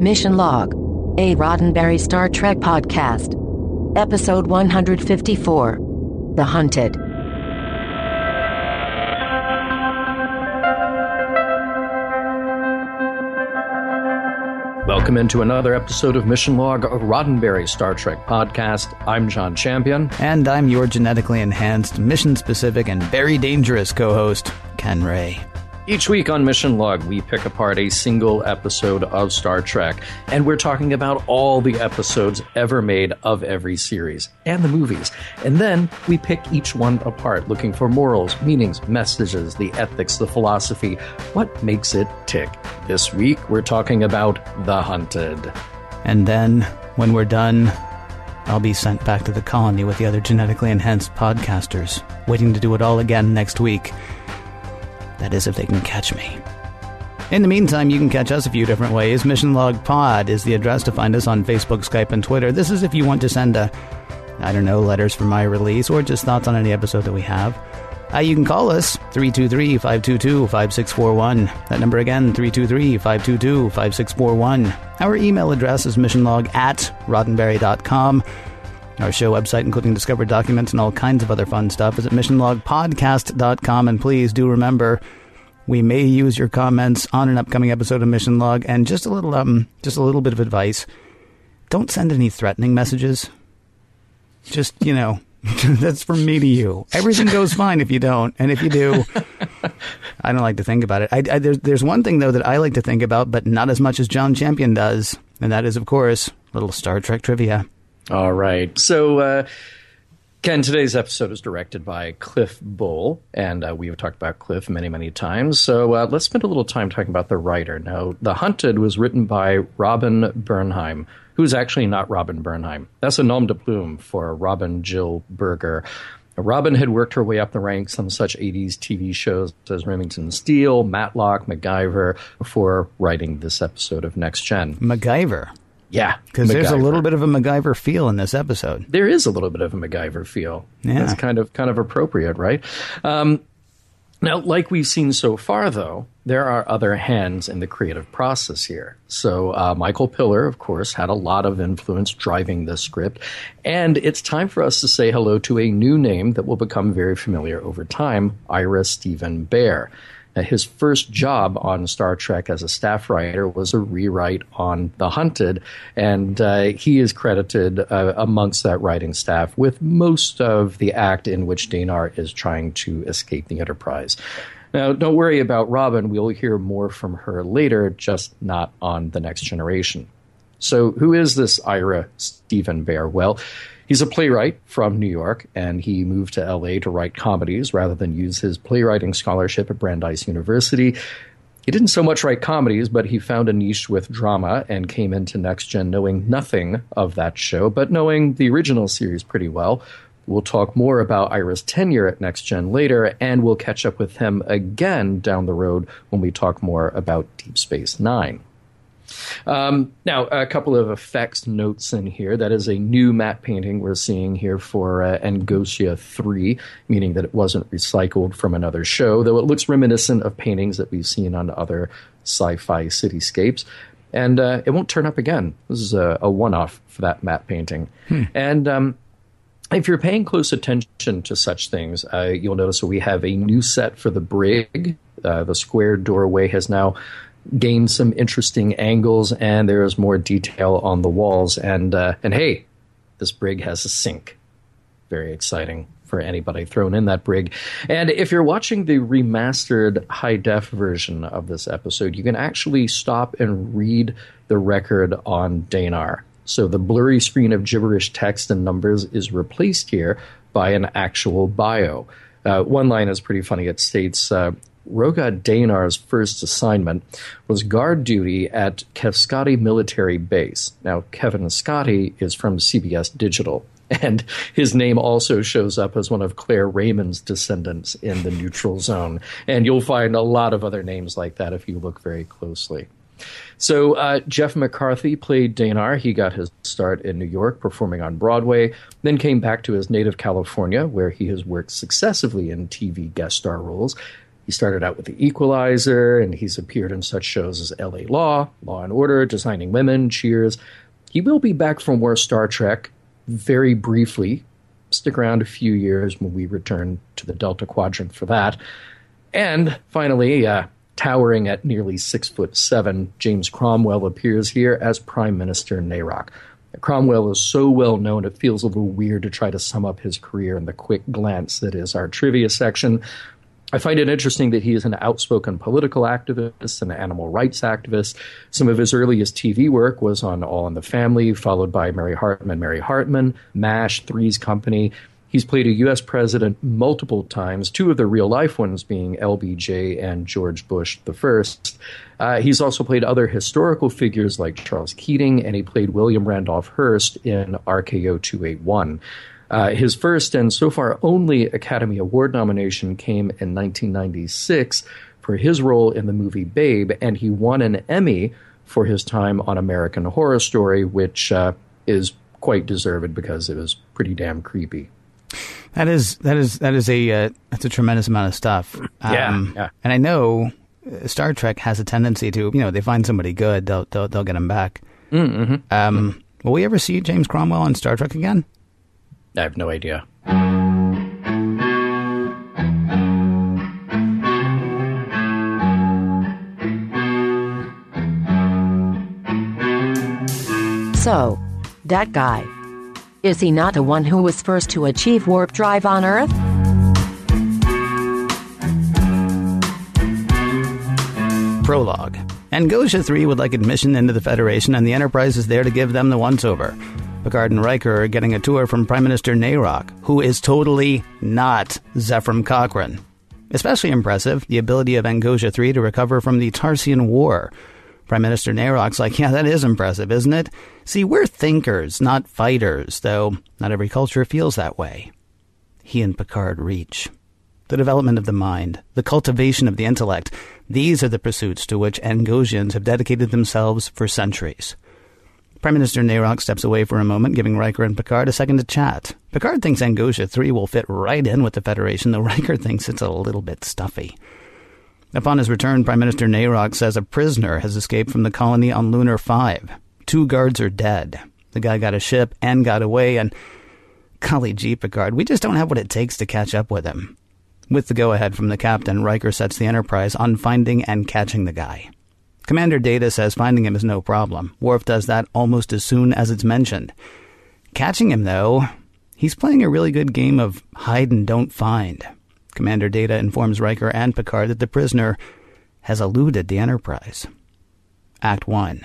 Mission Log, a Roddenberry Star Trek podcast. Episode 154 The Hunted. Welcome into another episode of Mission Log, a Roddenberry Star Trek podcast. I'm John Champion. And I'm your genetically enhanced, mission specific, and very dangerous co host, Ken Ray. Each week on Mission Log, we pick apart a single episode of Star Trek, and we're talking about all the episodes ever made of every series and the movies. And then we pick each one apart, looking for morals, meanings, messages, the ethics, the philosophy, what makes it tick. This week, we're talking about The Hunted. And then, when we're done, I'll be sent back to the colony with the other genetically enhanced podcasters, waiting to do it all again next week. That is, if they can catch me. In the meantime, you can catch us a few different ways. Mission Log Pod is the address to find us on Facebook, Skype, and Twitter. This is if you want to send a, I don't know, letters for my release or just thoughts on any episode that we have. Uh, you can call us 323 522 5641. That number again, 323 522 5641. Our email address is missionlog at roddenberry.com. Our show website, including discovered documents and all kinds of other fun stuff, is at missionlogpodcast.com. And please do remember, we may use your comments on an upcoming episode of Mission Log. And just a little, um, just a little bit of advice: don't send any threatening messages. Just you know, that's from me to you. Everything goes fine if you don't, and if you do, I don't like to think about it. I, I, there's there's one thing though that I like to think about, but not as much as John Champion does, and that is, of course, little Star Trek trivia. All right. So, uh, Ken, today's episode is directed by Cliff Bole, and uh, we have talked about Cliff many, many times. So uh, let's spend a little time talking about the writer. Now, The Hunted was written by Robin Bernheim, who's actually not Robin Bernheim. That's a nom de plume for Robin Jill Berger. Robin had worked her way up the ranks on such 80s TV shows as Remington Steele, Matlock, MacGyver, before writing this episode of Next Gen. MacGyver. Yeah, because there's a little bit of a MacGyver feel in this episode. There is a little bit of a MacGyver feel. Yeah. That's kind of kind of appropriate, right? Um, now, like we've seen so far, though, there are other hands in the creative process here. So, uh, Michael Piller, of course, had a lot of influence driving this script. And it's time for us to say hello to a new name that will become very familiar over time Ira Stephen Behr. Uh, his first job on Star Trek as a staff writer was a rewrite on The Hunted, and uh, he is credited uh, amongst that writing staff with most of the act in which Danar is trying to escape the Enterprise. Now, don't worry about Robin. We'll hear more from her later, just not on The Next Generation. So, who is this Ira Stephen Behr? Well, He's a playwright from New York, and he moved to LA to write comedies rather than use his playwriting scholarship at Brandeis University. He didn't so much write comedies, but he found a niche with drama and came into Next Gen knowing nothing of that show, but knowing the original series pretty well. We'll talk more about Ira's tenure at Next Gen later, and we'll catch up with him again down the road when we talk more about Deep Space Nine. Um, now, a couple of effects notes in here. That is a new matte painting we're seeing here for uh, Angosia 3, meaning that it wasn't recycled from another show, though it looks reminiscent of paintings that we've seen on other sci fi cityscapes. And uh, it won't turn up again. This is a, a one off for that matte painting. Hmm. And um, if you're paying close attention to such things, uh, you'll notice that we have a new set for the brig. Uh, the square doorway has now gained some interesting angles, and there is more detail on the walls. And uh, and hey, this brig has a sink. Very exciting for anybody thrown in that brig. And if you're watching the remastered high def version of this episode, you can actually stop and read the record on Danar. So the blurry screen of gibberish text and numbers is replaced here by an actual bio. Uh, one line is pretty funny. It states, uh, Roga Danar's first assignment was guard duty at Kevscotty Military Base. Now, Kevin Scotty is from CBS Digital, and his name also shows up as one of Claire Raymond's descendants in the neutral zone. And you'll find a lot of other names like that if you look very closely. So uh, Jeff McCarthy played Danar. He got his start in New York performing on Broadway, then came back to his native California, where he has worked successively in TV guest star roles. He started out with The Equalizer, and he's appeared in such shows as L.A. Law, Law and Order, Designing Women, Cheers. He will be back from more Star Trek very briefly. Stick around a few years when we return to the Delta Quadrant for that. And finally, uh, towering at nearly six foot seven, James Cromwell appears here as Prime Minister Nayrok. Cromwell is so well known it feels a little weird to try to sum up his career in the quick glance that is our trivia section. I find it interesting that he is an outspoken political activist and animal rights activist. Some of his earliest TV work was on All in the Family, followed by Mary Hartman, Mary Hartman, MASH, Three's Company, He's played a U.S. president multiple times, two of the real life ones being LBJ and George Bush the first. Uh, he's also played other historical figures like Charles Keating, and he played William Randolph Hearst in RKO 281. Uh, his first and so far only Academy Award nomination came in 1996 for his role in the movie Babe, and he won an Emmy for his time on American Horror Story, which uh, is quite deserved because it was pretty damn creepy. That is that is that is a uh, that's a tremendous amount of stuff. Um, yeah, yeah, and I know uh, Star Trek has a tendency to you know they find somebody good they'll they'll, they'll get him back. Mm-hmm. Um, will we ever see James Cromwell on Star Trek again? I have no idea. So, that guy is he not the one who was first to achieve warp drive on Earth? Prologue. And Angosia 3 would like admission into the Federation, and the Enterprise is there to give them the once over. Picard and Riker are getting a tour from Prime Minister Nayrok, who is totally not Zefram Cochrane. Especially impressive, the ability of Angosia 3 to recover from the Tarsian War, Prime Minister Nayrok's like, yeah, that is impressive, isn't it? See, we're thinkers, not fighters, though not every culture feels that way. He and Picard reach. The development of the mind, the cultivation of the intellect, these are the pursuits to which Angosians have dedicated themselves for centuries. Prime Minister Nayrok steps away for a moment, giving Riker and Picard a second to chat. Picard thinks Angosia 3 will fit right in with the Federation, though Riker thinks it's a little bit stuffy. Upon his return, Prime Minister Nayrok says a prisoner has escaped from the colony on Lunar 5. Two guards are dead. The guy got a ship and got away, and golly gee, Picard, we just don't have what it takes to catch up with him. With the go ahead from the captain, Riker sets the Enterprise on finding and catching the guy. Commander Data says finding him is no problem. Worf does that almost as soon as it's mentioned. Catching him, though, he's playing a really good game of hide and don't find. Commander Data informs Riker and Picard that the prisoner has eluded the Enterprise. Act 1.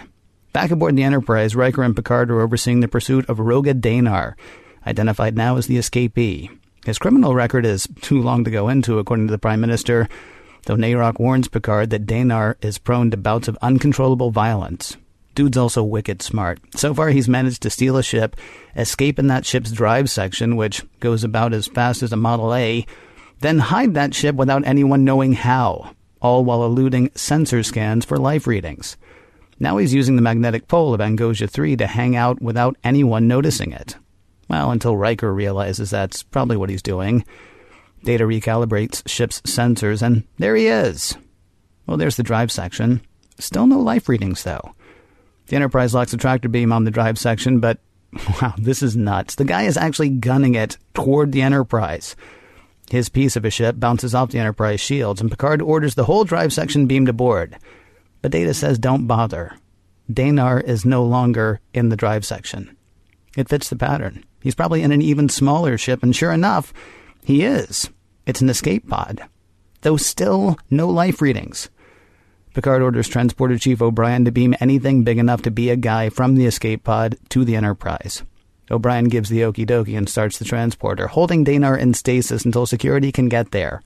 Back aboard the Enterprise, Riker and Picard are overseeing the pursuit of Roga Danar, identified now as the escapee. His criminal record is too long to go into, according to the Prime Minister, though Nayrok warns Picard that Danar is prone to bouts of uncontrollable violence. Dude's also wicked smart. So far, he's managed to steal a ship, escape in that ship's drive section, which goes about as fast as a Model A, then hide that ship without anyone knowing how, all while eluding sensor scans for life readings. Now he's using the magnetic pole of Angosia 3 to hang out without anyone noticing it. Well, until Riker realizes that's probably what he's doing. Data recalibrates ship's sensors, and there he is. Well, there's the drive section. Still no life readings, though. The Enterprise locks a tractor beam on the drive section, but wow, this is nuts. The guy is actually gunning it toward the Enterprise. His piece of a ship bounces off the Enterprise shields, and Picard orders the whole drive section beamed aboard. But Data says don't bother. Danar is no longer in the drive section. It fits the pattern. He's probably in an even smaller ship, and sure enough, he is. It's an escape pod. Though still no life readings. Picard orders Transporter Chief O'Brien to beam anything big enough to be a guy from the escape pod to the Enterprise. O'Brien gives the okie dokie and starts the transporter, holding Danar in stasis until security can get there.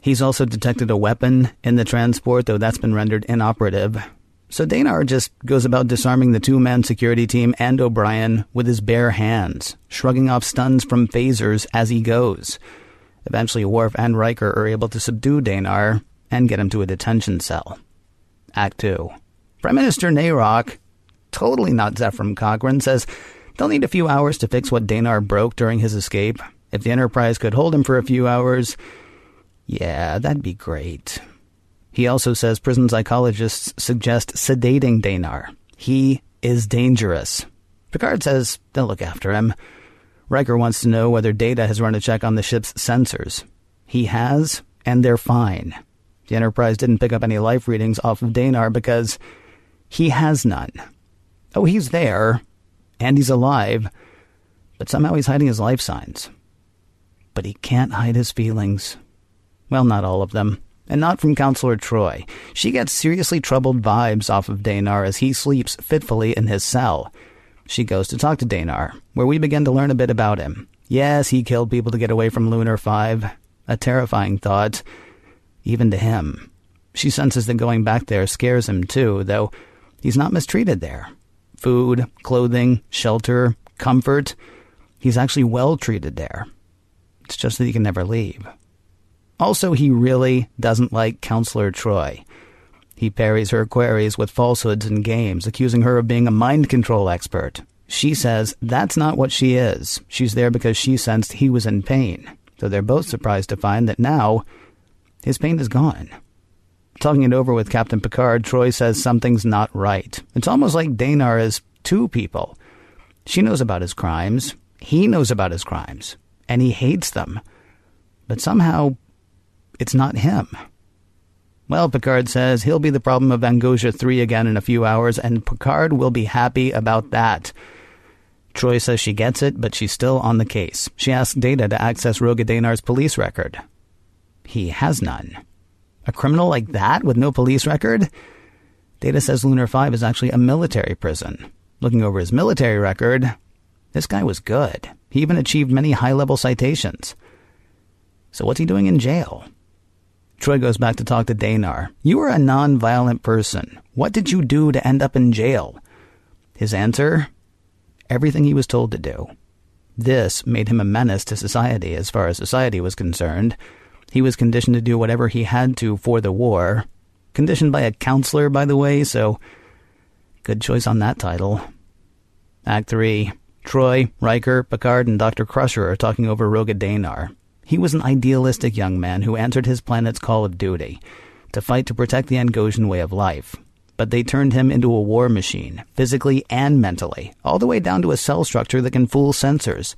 He's also detected a weapon in the transport, though that's been rendered inoperative. So Danar just goes about disarming the two man security team and O'Brien with his bare hands, shrugging off stuns from phasers as he goes. Eventually, Worf and Riker are able to subdue Danar and get him to a detention cell. Act 2. Prime Minister Nayrok, totally not Zefram Cochrane, says they'll need a few hours to fix what Danar broke during his escape. If the Enterprise could hold him for a few hours, yeah, that'd be great. He also says prison psychologists suggest sedating Danar. He is dangerous. Picard says they'll look after him. Riker wants to know whether Data has run a check on the ship's sensors. He has, and they're fine. The Enterprise didn't pick up any life readings off of Danar because he has none. Oh, he's there, and he's alive, but somehow he's hiding his life signs. But he can't hide his feelings. Well, not all of them. And not from Counselor Troi. She gets seriously troubled vibes off of Danar as he sleeps fitfully in his cell. She goes to talk to Danar, where we begin to learn a bit about him. Yes, he killed people to get away from Lunar 5. A terrifying thought, even to him. She senses that going back there scares him too, though he's not mistreated there. Food, clothing, shelter, comfort. He's actually well treated there. It's just that he can never leave. Also, he really doesn't like Counselor Troi. He parries her queries with falsehoods and games, accusing her of being a mind control expert. She says that's not what she is. She's there because she sensed he was in pain. So they're both surprised to find that now his pain is gone. Talking it over with Captain Picard, Troi says something's not right. It's almost like Danar is two people. She knows about his crimes. He knows about his crimes. And he hates them. But somehow it's not him. Well, Picard says he'll be the problem of Angosia 3 again in a few hours, and Picard will be happy about that. Troi says she gets it, but she's still on the case. She asks Data to access Roga Danar's police record. He has none. A criminal like that with no police record? Data says Lunar 5 is actually a military prison. Looking over his military record, this guy was good. He even achieved many high level citations. So what's he doing in jail? Troi goes back to talk to Danar. You are a non-violent person. What did you do to end up in jail? His answer? Everything he was told to do. This made him a menace to society as far as society was concerned. He was conditioned to do whatever he had to for the war. Conditioned by a counselor, by the way, so good choice on that title. Act 3. Troi, Riker, Picard, and Dr. Crusher are talking over Roga Danar. He was an idealistic young man who answered his planet's call of duty to fight to protect the Angosian way of life. But they turned him into a war machine, physically and mentally, all the way down to a cell structure that can fool sensors.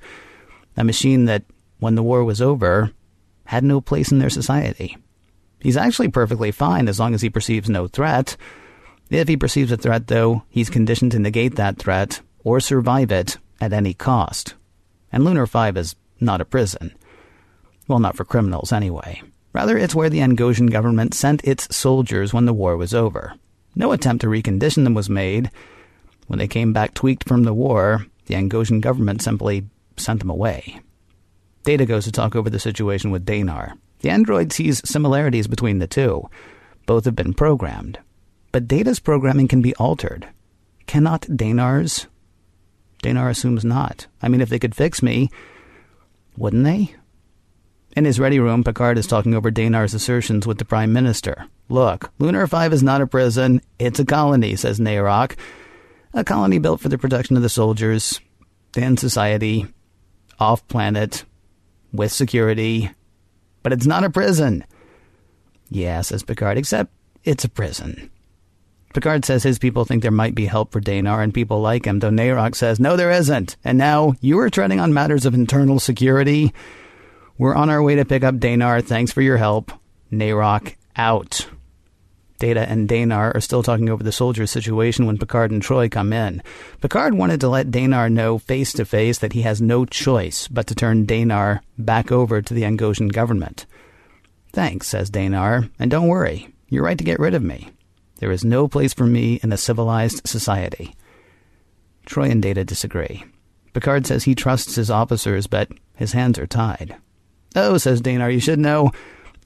A machine that, when the war was over, had no place in their society. He's actually perfectly fine as long as he perceives no threat. If he perceives a threat, though, he's conditioned to negate that threat or survive it at any cost. And Lunar 5 is not a prison. Well, not for criminals, anyway. Rather, it's where the Angosian government sent its soldiers when the war was over. No attempt to recondition them was made. When they came back tweaked from the war, the Angosian government simply sent them away. Data goes to talk over the situation with Danar. The android sees similarities between the two. Both have been programmed. But Data's programming can be altered. Cannot Danar's? Danar assumes not. I mean, if they could fix me, wouldn't they? In his ready room, Picard is talking over Danar's assertions with the Prime Minister. Look, Lunar 5 is not a prison, it's a colony, says Nayrok. A colony built for the protection of the soldiers, and society, off planet, with security. But it's not a prison. Yeah, says Picard, except it's a prison. Picard says his people think there might be help for Danar and people like him, though Nayrok says, no, there isn't. And now you are treading on matters of internal security. We're on our way to pick up Danar. Thanks for your help. Nayrok out. Data and Danar are still talking over the soldiers' situation when Picard and Troi come in. Picard wanted to let Danar know face to face that he has no choice but to turn Danar back over to the Angosian government. Thanks, says Danar, and don't worry, you're right to get rid of me. There is no place for me in a civilized society. Troi and Data disagree. Picard says he trusts his officers, but his hands are tied. Oh, says Danar, you should know.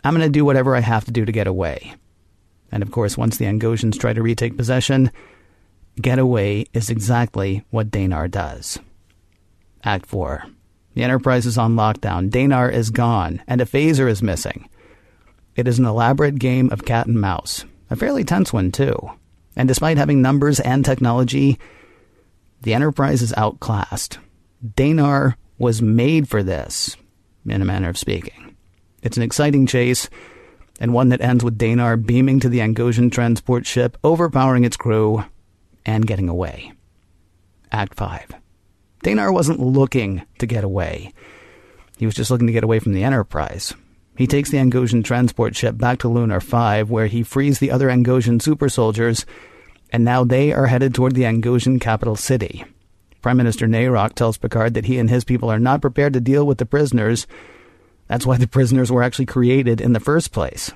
I'm going to do whatever I have to do to get away. And of course, once the Angosians try to retake possession, getaway is exactly what Danar does. Act 4. The Enterprise is on lockdown. Danar is gone, and a phaser is missing. It is an elaborate game of cat and mouse, a fairly tense one, too. And despite having numbers and technology, the Enterprise is outclassed. Danar was made for this, in a manner of speaking. It's an exciting chase, and one that ends with Danar beaming to the Angosian transport ship, overpowering its crew, and getting away. Act 5. Danar wasn't looking to get away. He was just looking to get away from the Enterprise. He takes the Angosian transport ship back to Lunar 5, where he frees the other Angosian super soldiers, and now they are headed toward the Angosian capital city. Prime Minister Nayrok tells Picard that he and his people are not prepared to deal with the prisoners. That's why the prisoners were actually created in the first place.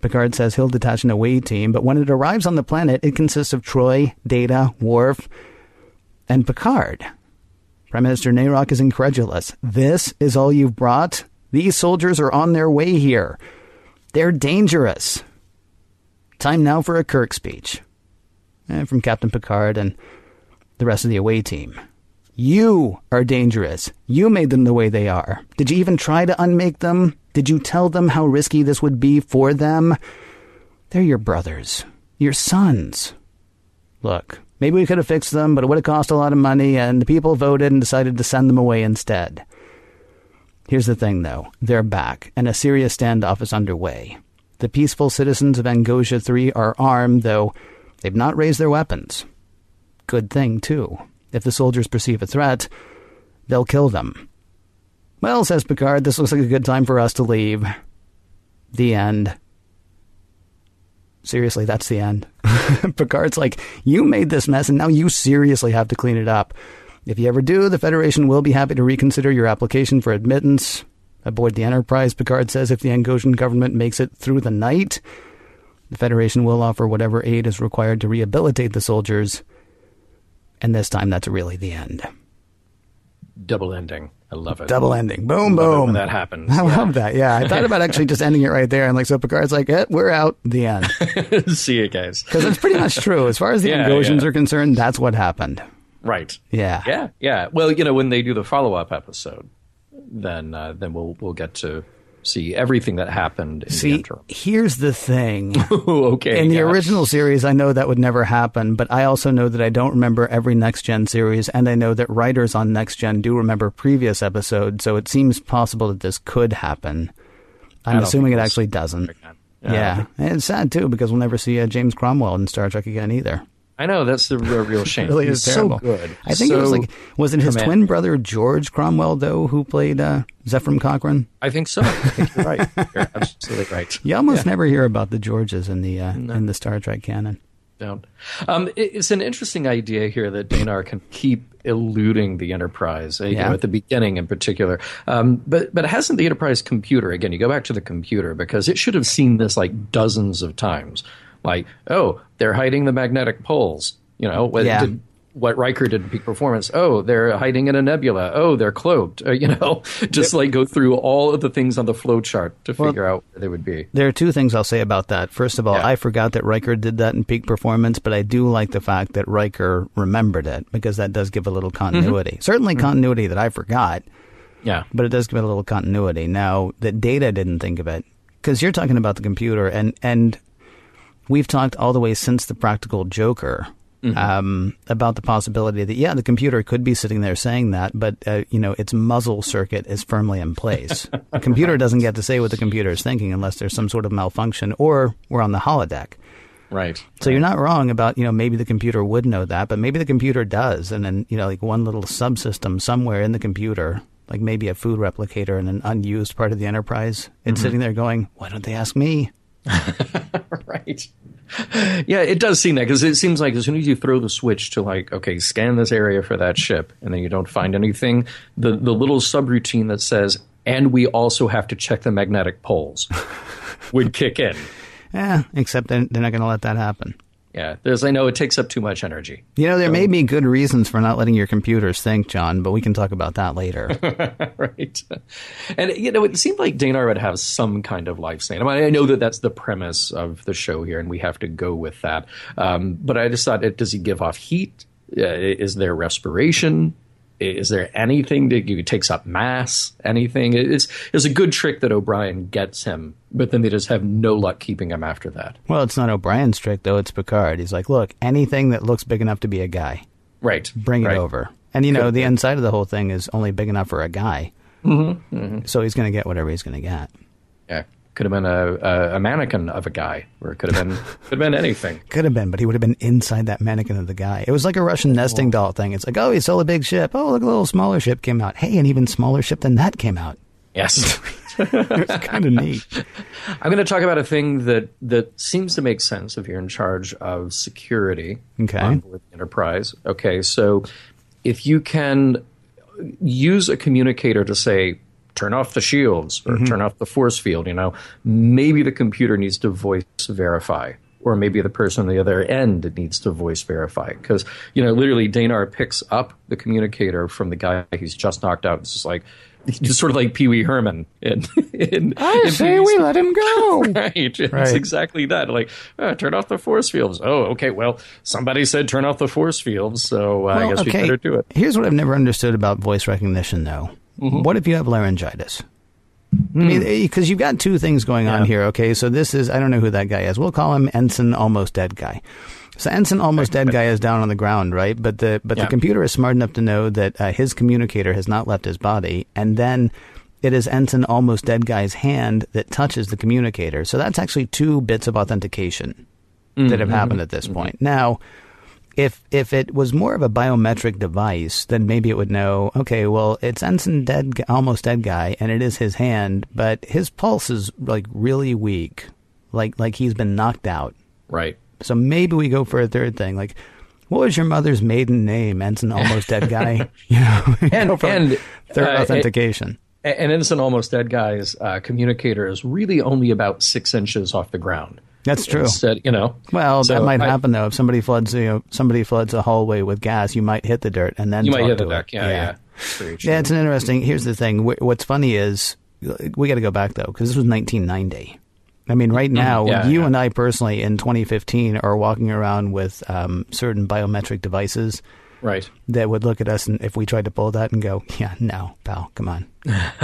Picard says he'll detach an away team, but when it arrives on the planet, it consists of Troi, Data, Worf, and Picard. Prime Minister Nayrok is incredulous. This is all you've brought? These soldiers are on their way here. They're dangerous. Time now for a Kirk speech. And from Captain Picard and the rest of the away team. You are dangerous. You made them the way they are. Did you even try to unmake them? Did you tell them how risky this would be for them? They're your brothers. Your sons. Look, maybe we could have fixed them, but it would have cost a lot of money, and the people voted and decided to send them away instead. Here's the thing, though. They're back, and a serious standoff is underway. The peaceful citizens of Angosia 3 are armed, though they've not raised their weapons. Good thing, too. If the soldiers perceive a threat, they'll kill them. Well, says Picard, this looks like a good time for us to leave. The end. Seriously, that's the end. Picard's like, you made this mess and now you seriously have to clean it up. If you ever do, the Federation will be happy to reconsider your application for admittance. Aboard the Enterprise, Picard says if the Angosian government makes it through the night, the Federation will offer whatever aid is required to rehabilitate the soldiers. And this time, that's really the end. Double ending. I love it. Double ending. Boom, boom. when that happens. I Yeah. love that. Yeah, I thought about actually just ending it right there, and like so, Picard's like, eh, "We're out." The end, See you guys. because it's pretty much true as far as the Yeah, Angosians yeah. are concerned. That's what happened. Right. Yeah, Yeah, yeah. Well, you know, when they do the follow up episode, then uh, then we'll we'll get to see everything that happened in the See, interim. here's the thing. Okay. In the yeah. original series, I know that would never happen, but I also know that I don't remember every Next Gen series, and I know that writers on Next Gen do remember previous episodes, so it seems possible that this could happen. I'm assuming it actually doesn't. Yeah, and it's sad too because we'll never see uh, James Cromwell in Star Trek again either. I know that's the real, real shame. It really He's is terrible. so good. I think it was like was it his twin brother George Cromwell though who played uh, Zefram Cochrane? I think so. I think you're right. You're absolutely right. You almost never hear about the Georges in the uh, in the Star Trek canon. Don't. Um, it- it's an interesting idea here that Danar can keep eluding the Enterprise. uh, You Yeah. know, at the beginning in particular, um, but but hasn't the Enterprise computer again? You go back to the computer because it should have seen this like dozens of times. Like, oh, they're hiding the magnetic poles. You know, what Yeah. did what Riker did in peak performance. Oh, they're hiding in a nebula. Oh, they're cloaked. Uh, you know, just like go through all of the things on the flow chart to figure out where they would be. There are two things I'll say about that. First of all, Yeah. I forgot that Riker did that in peak performance, but I do like the fact that Riker remembered it because that does give a little continuity. Certainly continuity that I forgot, Yeah. but it does give it a little continuity. Now that Data didn't think of it, because you're talking about the computer, and and we've talked all the way since the Practical Joker. Um, about the possibility that yeah, the computer could be sitting there saying that, but uh, you know its muzzle circuit is firmly in place. the computer doesn't get to say what the computer is thinking unless there's some sort of malfunction or we're on the holodeck. Right. So you're not wrong about, you know, maybe the computer would know that, but maybe the computer does. And then, you know, like one little subsystem somewhere in the computer, like maybe a food replicator in an unused part of the enterprise, it's sitting there going, why don't they ask me? right. Yeah, it does seem that because it seems like as soon as you throw the switch to like, okay, scan this area for that ship, and then you don't find anything, the the little subroutine that says, and we also have to check the magnetic poles, would kick in. Yeah, except they're, they're not going to let that happen. Yeah. There's, I know it takes up too much energy. You know, there may be good reasons for not letting your computers think, John, but we can talk about that later. right. And, you know, it seemed like Danar would have some kind of life span. I mean, I know that that's the premise of the show here, and we have to go with that. Um, but I just thought, does he give off heat? Uh, is there respiration? Is there anything that takes up mass? Anything? It's, it's a good trick that O'Brien gets him, but then they just have no luck keeping him after that. well, it's not O'Brien's trick, though. It's Picard. He's like, look, anything that looks big enough to be a guy, Right. bring right. it over. And, you know, the inside of the whole thing is only big enough for a guy. Mm-hmm. So he's going to get whatever he's going to get. Yeah. Could have been a, a, a mannequin of a guy, or it could have been could have been anything. Could have been, but he would have been inside that mannequin of the guy. It was like a Russian nesting doll thing. It's like, oh, he stole a big ship. Oh, look, a little smaller ship came out. Hey, an even smaller ship than that came out. Yes. It's kind of neat. I'm going to talk about a thing that that seems to make sense if you're in charge of security Okay. on board the Enterprise. Okay, so if you can use a communicator to say turn off the shields or turn off the force field, you know, maybe the computer needs to voice verify. Or maybe the person on the other end needs to voice verify. Because, you know, literally Danar picks up the communicator from the guy he's just knocked out. It's just like, just sort of like Pee Wee Herman. In, in, I in say Pee-wee's- we let him go. right. It's Right. exactly that. Like, uh, turn off the force fields. Oh, okay. Well, somebody said turn off the force fields, so uh, I Well, guess we better do it. Here's what I've never understood about voice recognition, though. Mm-hmm. What if you have laryngitis? I mean, because you've got two things going on Hmm. Here. Okay, so this is I don't know who that guy is. We'll call him Ensign Almost Dead Guy. So Ensign Almost Dead Guy is down on the ground, right? But the but Yeah. the computer is smart enough to know that uh, his communicator has not left his body, and then it is Ensign Almost Dead Guy's hand that touches the communicator. So that's actually two bits of authentication that have happened at this point. Now, if if it was more of a biometric device, then maybe it would know. Okay, well, it's Ensign dead, almost dead guy, and it is his hand, but his pulse is like really weak, like like he's been knocked out. Right. So maybe we go for a third thing, like. What was your mother's maiden name? Ensign almost dead guy. You know, And- and, third uh, authentication. An innocent, almost dead guy's uh, communicator is really only about six inches off the ground. That's true. Instead, you know. Well, So that might I- happen though. If somebody floods, you know, somebody floods a hallway with gas, you might hit the dirt and then You might hit the deck. Yeah, yeah. Very true. Yeah, it's an interesting. Here's the thing. What's funny is we got to go back though because this was 1990. I mean, right now, Mm-hmm. yeah, you yeah. and I personally in 2015 are walking around with um, certain biometric devices Right. that would look at us and if we tried to pull that and go, "Yeah, no, pal, come on,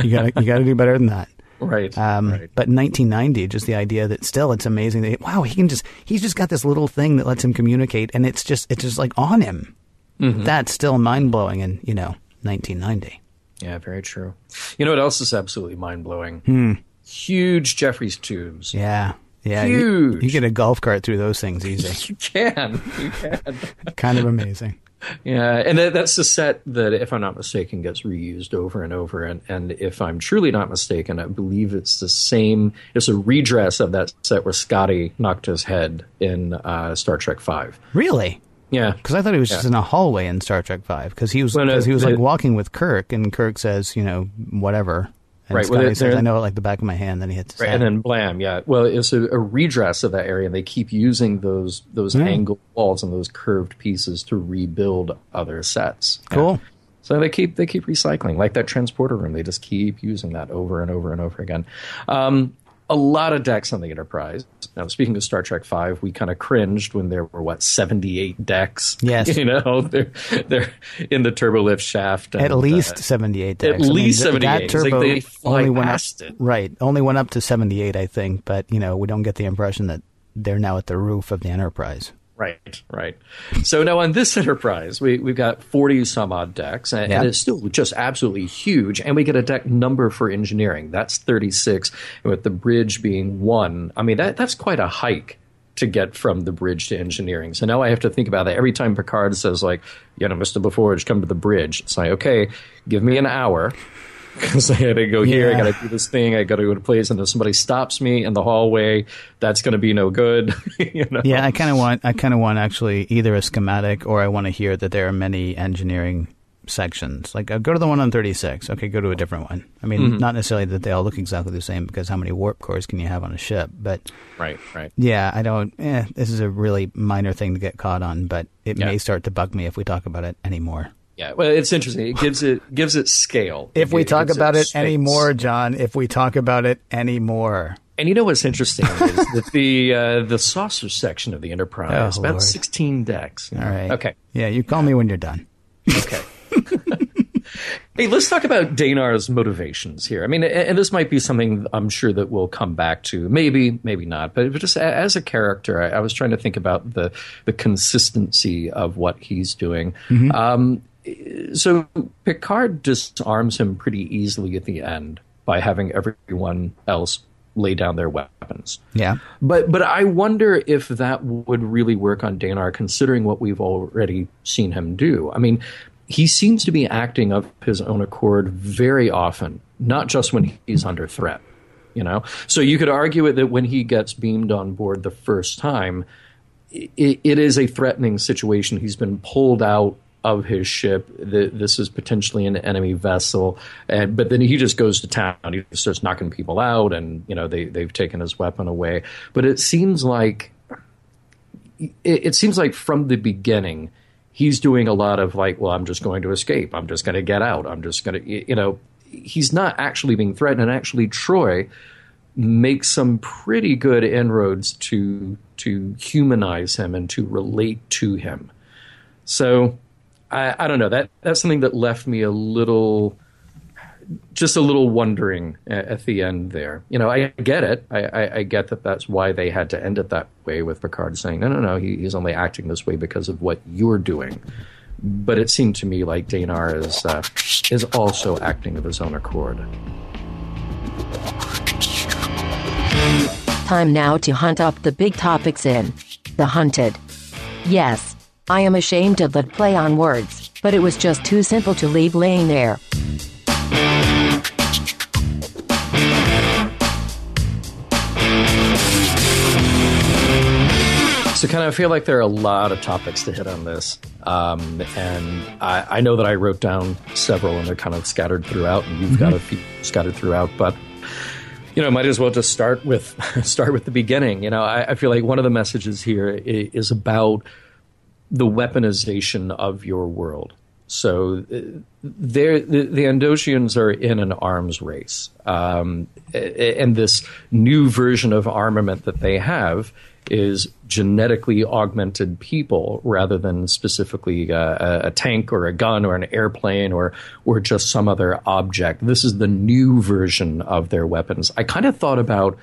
you got to you got to do better than that." Right. Um, right. But in 1990, just the idea that still it's amazing that wow, he can just he's just got this little thing that lets him communicate, and it's just it's just like on him. Mm-hmm. That's still mind blowing, in you know 1990. Yeah, very true. You know what else is absolutely mind blowing? Huge Jefferies tubes. Hmm. Yeah, yeah. You, Huge. you get a golf cart through those things easy. You can. You can. kind of amazing. Yeah, and that's the set that, if I'm not mistaken, gets reused over and over. And, and if I'm truly not mistaken, I believe it's the same. It's a redress of that set where Scotty knocked his head in uh, Star Trek Five. Really? Yeah, Because I thought he was just in a hallway in Star Trek Five. Because he was Well, no, he was like walking with Kirk, and Kirk says, you know, whatever. And Right, well, Scotty they're- says, "I know it like the back of my hand." Then he hits his Right, head. and then blam, yeah. Well, it's a, a redress of that area, and they keep using those those Hmm. angled walls and those curved pieces to rebuild other sets. Yeah. cool. So they keep they keep recycling, like that transporter room. They just keep using that over and over and over again. Um, a lot of decks on the Enterprise. Now, speaking of Star Trek Five, we kind of cringed when there were what seventy eight decks. Yes. you know they're they're in the turbolift shaft. At least uh, 78 at. I least th- 78. That like turbo they fly only went up, it. right? Only went up to 78, I think. But you know, we don't get the impression that they're now at the roof of the Enterprise. Right, right. So now on this Enterprise, we, we've got 40 some odd decks, and, Yeah. and it's still just absolutely huge. And we get a deck number for engineering. That's 36, with the bridge being one. I mean, that that's quite a hike to get from the bridge to engineering. So now I have to think about that. Every time Picard says, like, you know, Mr. LaForge, come to the bridge, it's like, okay, give me an hour. Because I got to go here, I got to do this thing, I got to go to place, and if somebody stops me in the hallway, that's going to be no good. you know? Yeah, I kind of want. I kind of want actually either a schematic or I want to hear that there are many engineering sections. Like, uh, go to the one on 36. Okay, go to a different one. I mean, Mm-hmm. not necessarily that they all look exactly the same because how many warp cores can you have on a ship? But Right, right. yeah, I don't. Eh, this is a really minor thing to get caught on, but it Yeah. may start to bug me if we talk about it anymore. Yeah, well, it's interesting. It gives it gives it scale. If we It talk about it space. anymore, John, if we talk about it anymore. And you know what's interesting is that the uh, the saucer section of the Enterprise Oh, about Lord. sixteen decks. All right. Okay. Yeah, you call me when you're done. Okay. hey, let's talk about Danar's motivations here. I mean, and this might be something I'm sure that we'll come back to. Maybe, maybe not. But just as a character, I, I was trying to think about the the consistency of what he's doing. Um, so Picard disarms him pretty easily at the end by having everyone else lay down their weapons. Yeah. But but I wonder if that would really work on Danar, considering what we've already seen him do. I mean, he seems to be acting of his own accord very often, not just when he's under threat. You know, so you could argue it that when he gets beamed on board the first time, i it is a threatening situation. He's been pulled out of his ship. The, this is potentially an enemy vessel, and but then he just goes to town. He starts knocking people out, and you know they they've taken his weapon away. But it seems like it, it seems like from the beginning he's doing a lot of like, well, I'm just going to escape. I'm just going to get out. I'm just going to you know. He's not actually being threatened, and actually Troi makes some pretty good inroads to to humanize him and to relate to him. So I, I don't know that that's something that left me a little just a little wondering at, the end there. You know, I get it. I, I, I get that that's why they had to end it that way with Picard saying, no, no, no, he, he's only acting this way because of what you're doing. But it seemed to me like Danar is uh, is also acting of his own accord. Time now to hunt up the big topics in The Hunted. Yes, I am ashamed of that play on words, but it was just too simple to leave laying there. So, kind of feel like there are a lot of topics to hit on this. Um, and I, I know that I wrote down several and they're kind of scattered throughout, and you've got a few scattered throughout. But, you know, might as well just start with start with the beginning. You know, I, I feel like one of the messages here is about the weaponization of your world. So the, the Angosians are in an arms race. Um, and this new version of armament that they have is genetically augmented people rather than specifically uh, a, a tank or a gun or an airplane or, or just some other object. This is the new version of their weapons. I kind of thought about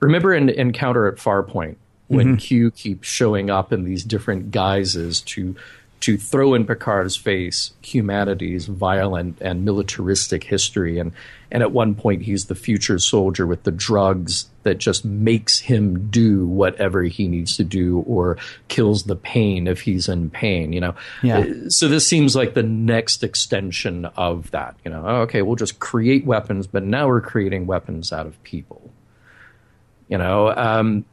remember in Encounter at Farpoint when Q keeps showing up in these different guises to to throw in Picard's face humanity's violent and militaristic history. And and at one point he's the future soldier with the drugs that just makes him do whatever he needs to do or kills the pain if he's in pain you know? Yeah. Uh, so this seems like the next extension of that you know? Okay we'll just create weapons but now we're creating weapons out of people. You know um,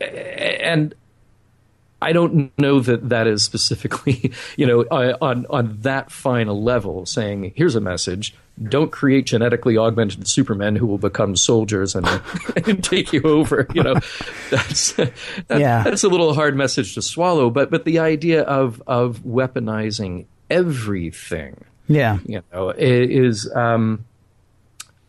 and I don't know that that is specifically, you know, on on that fine a level. Saying here's a message: don't create genetically augmented supermen who will become soldiers and, and take you over. You know, that's that, Yeah. that's a little hard message to swallow. But but the idea of of weaponizing everything, Yeah. you know, is um,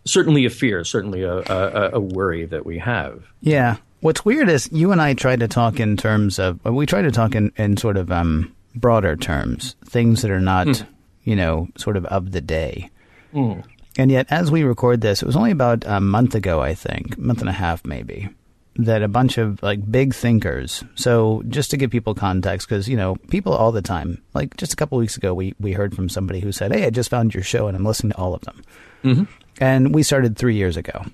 certainly a fear, certainly a, a, a worry that we have. Yeah. What's weird is you and I tried to talk in terms of we try to talk in, in sort of um, broader terms, things that are not, hmm. you know, sort of of the day. Hmm. And yet, as we record this, it was only about a month ago, I think, month and a half maybe, that a bunch of like big thinkers. So, just to give people context, because you know, people all the time. Like just a couple weeks ago, we we heard from somebody who said, "Hey, I just found your show and I'm listening to all of them." Mm-hmm. And we started three years ago.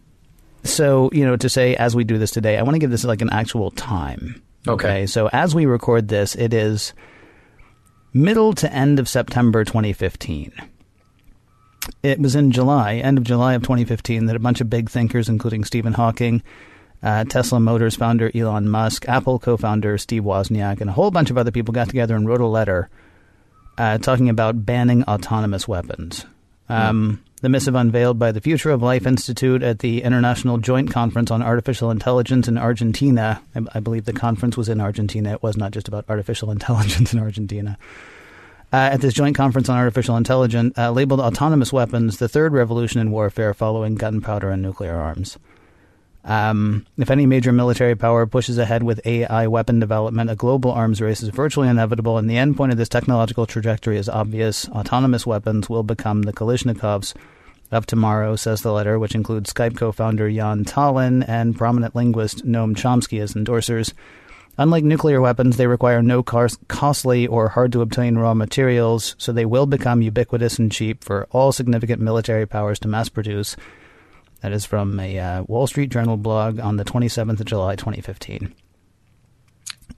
So, you know, to say as we do this today, I want to give this like an actual time. Okay. So, as we record this, it is middle to end of September 2015. It was in July, end of July of 2015, that a bunch of big thinkers, including Stephen Hawking, uh, Tesla Motors founder Elon Musk, Apple co founder Steve Wozniak, and a whole bunch of other people got together and wrote a letter uh, talking about banning autonomous weapons. Um, The missive unveiled by the Future of Life Institute at the International Joint Conference on Artificial Intelligence in Argentina. I, I believe the conference was in Argentina. It was not just about artificial intelligence in Argentina. Uh, at this joint conference on artificial intelligence, uh, labeled autonomous weapons the third revolution in warfare following gunpowder and nuclear arms. Um, if any major military power pushes ahead with AI weapon development, a global arms race is virtually inevitable, and the endpoint of this technological trajectory is obvious. Autonomous weapons will become the Kalashnikovs of tomorrow, says the letter, which includes Skype co founder Jan Tallinn and prominent linguist Noam Chomsky as endorsers. Unlike nuclear weapons, they require no costly or hard to obtain raw materials, so they will become ubiquitous and cheap for all significant military powers to mass produce. That is from a uh, Wall Street Journal blog on the 27th of July, 2015.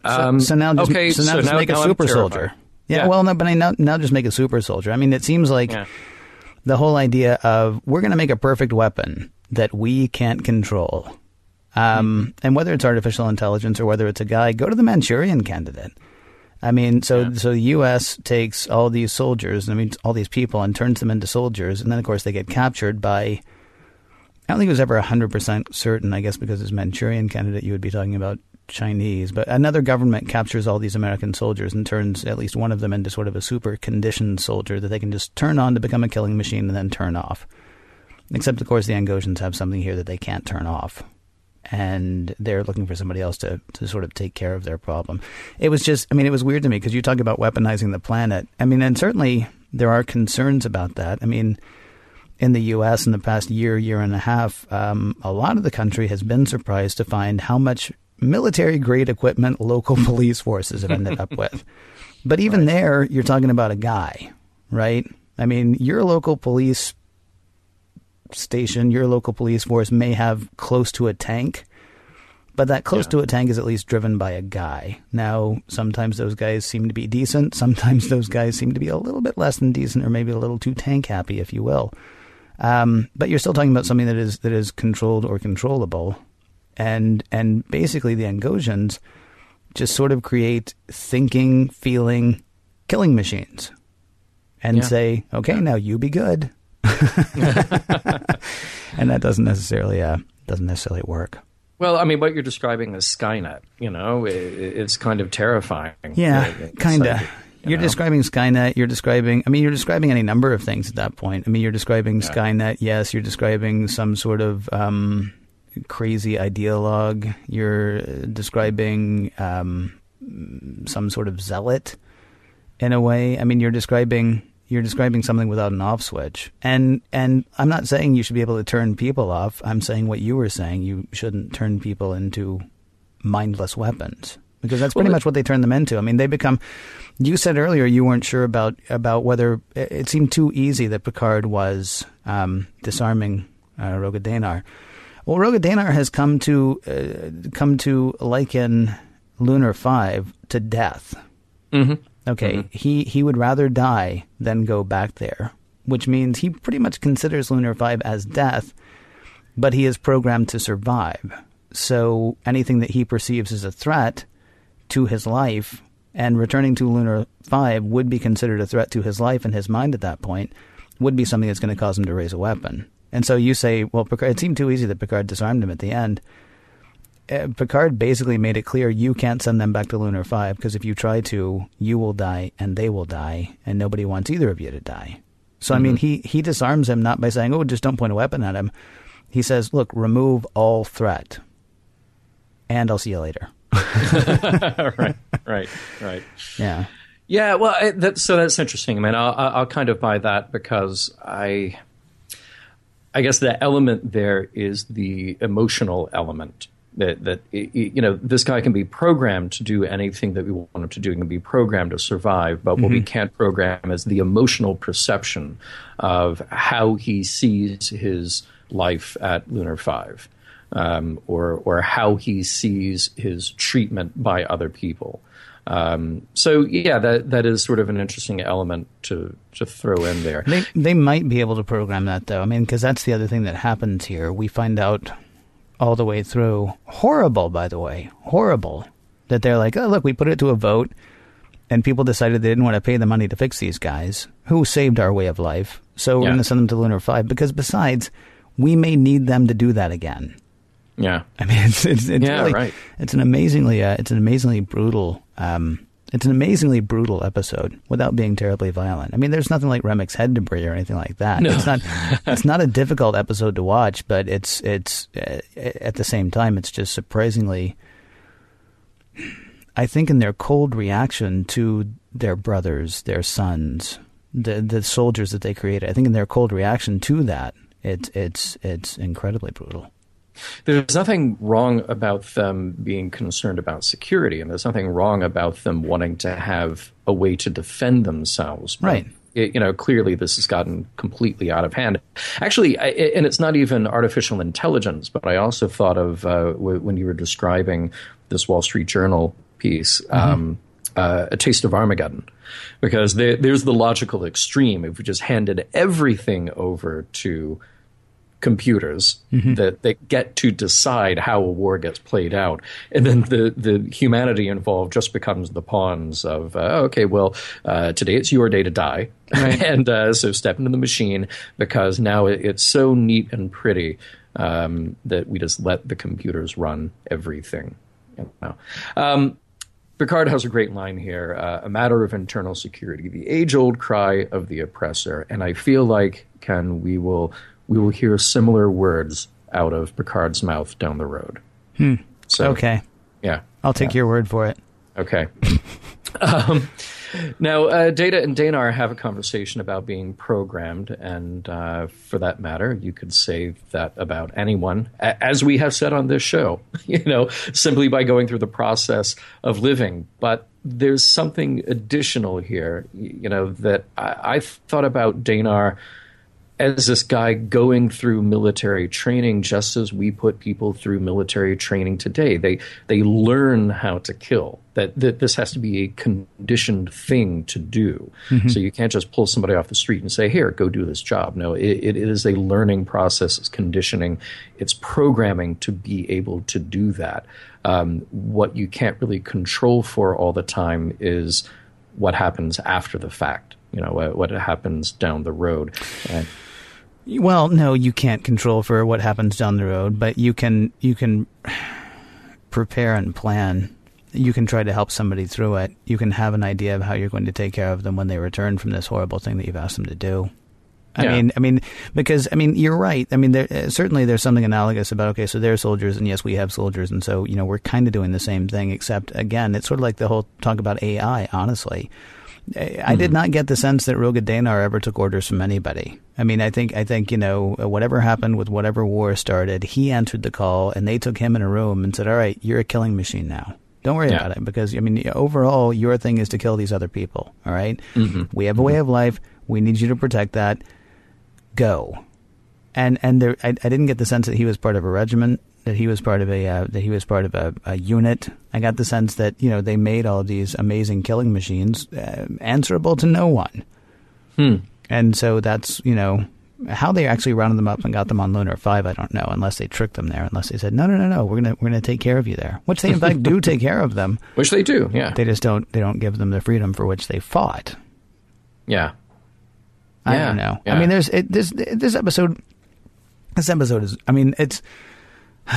Um, so, so, now just, okay, so now so just now- make a now I'm super soldier. Yeah, Yeah. well, no, but I now, now just make a super soldier. I mean, it seems like Yeah. the whole idea of we're going to make a perfect weapon that we can't control. Um, And whether it's artificial intelligence or whether it's a guy, go to the Manchurian candidate. I mean, so Yeah. so the U.S. takes all these soldiers, I mean, all these people, and turns them into soldiers, and then of course they get captured by. I don't think it was ever hundred percent certain. I guess because it's Manchurian candidate, you would be talking about Chinese, but another government captures all these American soldiers and turns at least one of them into sort of a super conditioned soldier that they can just turn on to become a killing machine and then turn off. Except, of course, the Angosians have something here that they can't turn off. And they're looking for somebody else to, to sort of take care of their problem. It was just, I mean, it was weird to me because you talk about weaponizing the planet. I mean, and certainly there are concerns about that. I mean, in the U.S. in the past year, year and a half, um, a lot of the country has been surprised to find how much military grade equipment local police forces have ended up with. But even there, you're talking about a guy, right? I mean, your local police station, your local police force may have close to a tank, but that close Yeah. to a tank is at least driven by a guy. Now, sometimes those guys seem to be decent. Sometimes those guys seem to be a little bit less than decent, or maybe a little too tank happy, if you will. Um, but you're still talking about something that is that is controlled or controllable, and and basically the Angosians just sort of create thinking, feeling, killing machines, and Yeah. say, okay, now you be good, and that doesn't necessarily uh, doesn't necessarily work. Well, I mean, what you're describing is Skynet. You know, it, it's kind of terrifying. Yeah, kind of. You're know. describing Skynet. You're describing. I mean, you're describing any number of things at that point. I mean, you're describing Yeah. Skynet. Yes, you're describing some sort of um, crazy ideologue. You're uh, describing um, some sort of zealot, in a way. I mean, you're describing. You're describing something without an off switch, and and I'm not saying you should be able to turn people off. I'm saying what you were saying. You shouldn't turn people into mindless weapons because that's pretty Well, much what they turn them into. I mean, they become. You said earlier you weren't sure about about whether it seemed too easy that Picard was um, disarming uh, Roga Well, Roga Danar has come to uh, come to liken Lunar Five to death. Mhm. Okay, he he would rather die than go back there, which means he pretty much considers Lunar Five as death, but he is programmed to survive. So anything that he perceives as a threat to his life and returning to Lunar 5 would be considered a threat to his life and his mind at that point, would be something that's going to cause him to raise a weapon. And so you say, well, Picard, it seemed too easy that Picard disarmed him at the end. Uh, Picard basically made it clear you can't send them back to Lunar 5 because if you try to, you will die and they will die, and nobody wants either of you to die. So, I mean, he, he disarms him not by saying, oh, just don't point a weapon at him. He says, look, remove all threat, and I'll see you later. right, right, right. Yeah. Yeah, well, I, that, so that's interesting. I mean, I'll, I'll kind of buy that because I, I guess the element there is the emotional element. That that you know, this guy can be programmed to do anything that we want him to do. He can be programmed to survive, but what we mm-hmm. can't program is the emotional perception of how he sees his life at Lunar Five, um, or or how he sees his treatment by other people. Um, so yeah, that that is sort of an interesting element to to throw in there. They they might be able to program that though. I mean, because that's the other thing that happens here. We find out all the way through. Horrible, by the way, horrible that they're like, oh look, we put it to a vote, and people decided they didn't want to pay the money to fix these guys who saved our way of life. So we're Yeah. going to send them to Lunar Five because besides, we may need them to do that again. Yeah. I mean, it's it's, it's Yeah, really right. it's an amazingly uh, it's an amazingly brutal um, it's an amazingly brutal episode without being terribly violent. I mean, there's nothing like Remmick's head debris or anything like that. No. It's not it's not a difficult episode to watch, but it's it's uh, at the same time it's just surprisingly. I think in their cold reaction to their brothers, their sons, the the soldiers that they created, I think in their cold reaction to that, it's it's it's incredibly brutal. There's nothing wrong about them being concerned about security, and there's nothing wrong about them wanting to have a way to defend themselves. Right. it- you know, clearly this has gotten completely out of hand. Actually, I, and it's not even artificial intelligence, but I also thought of uh, w- when you were describing this Wall Street Journal piece, um, uh, A Taste of Armageddon. Because there, there's the logical extreme. If we just handed everything over to computers that, that get to decide how a war gets played out. And then the, the humanity involved just becomes the pawns of, uh, okay, well, uh, today it's your day to die. and uh, so step into the machine because now it, it's so neat and pretty um, that we just let the computers run everything. You know? um, Picard has a great line here uh, a matter of internal security, the age old cry of the oppressor. And I feel like, Ken, we will, we will hear similar words out of Picard's mouth down the road. So, Okay, Yeah. I'll take your word for it. Okay. um, now, uh, Data and Danar have a conversation about being programmed, and uh, for that matter, you could say that about anyone, a- as we have said on this show, you know, simply by going through the process of living. But there's something additional here, you know, that I, I thought about Danar as this guy going through military training just as we put people through military training today they they learn how to kill that, that this has to be a conditioned thing to do. So you can't just pull somebody off the street and say here go do this job. No it, it is a learning process it's conditioning it's programming to be able to do that. Um, what you can't really control for all the time is what happens after the fact you know what, what happens down the road. And Well, no, you can't control for what happens down the road, but you can you can prepare and plan. You can try to help somebody through it. You can have an idea of how you're going to take care of them when they return from this horrible thing that you've asked them to do. I Yeah. mean, I mean, because I mean, you're right. I mean, there, uh, certainly there's something analogous about okay, so they're soldiers, and yes, we have soldiers, and so you know we're kind of doing the same thing, except again, it's sort of like the whole talk about AI. Honestly, I I did not get the sense that Roga Danar ever took orders from anybody. I mean, I think I think you know whatever happened with whatever war started, he answered the call, and they took him in a room and said, "All right, you're a killing machine now. Don't worry Yeah. about it because I mean, overall, your thing is to kill these other people. All right? Mm-hmm. We have a way of life. We need you to protect that. Go." And and there, I, I didn't get the sense that he was part of a regiment, that he was part of a uh, that he was part of a, a unit. I got the sense that you know they made all of these amazing killing machines uh, answerable to no one. And so that's you know how they actually rounded them up and got them on Lunar Five. I don't know unless they tricked them there. Unless they said no no no no we're gonna we're gonna take care of you there, which they in fact do take care of them. which they do yeah They just don't they don't give them the freedom for which they fought. yeah I Yeah, don't know. yeah. I mean, there's it, this this episode. This episode is. I mean, it's.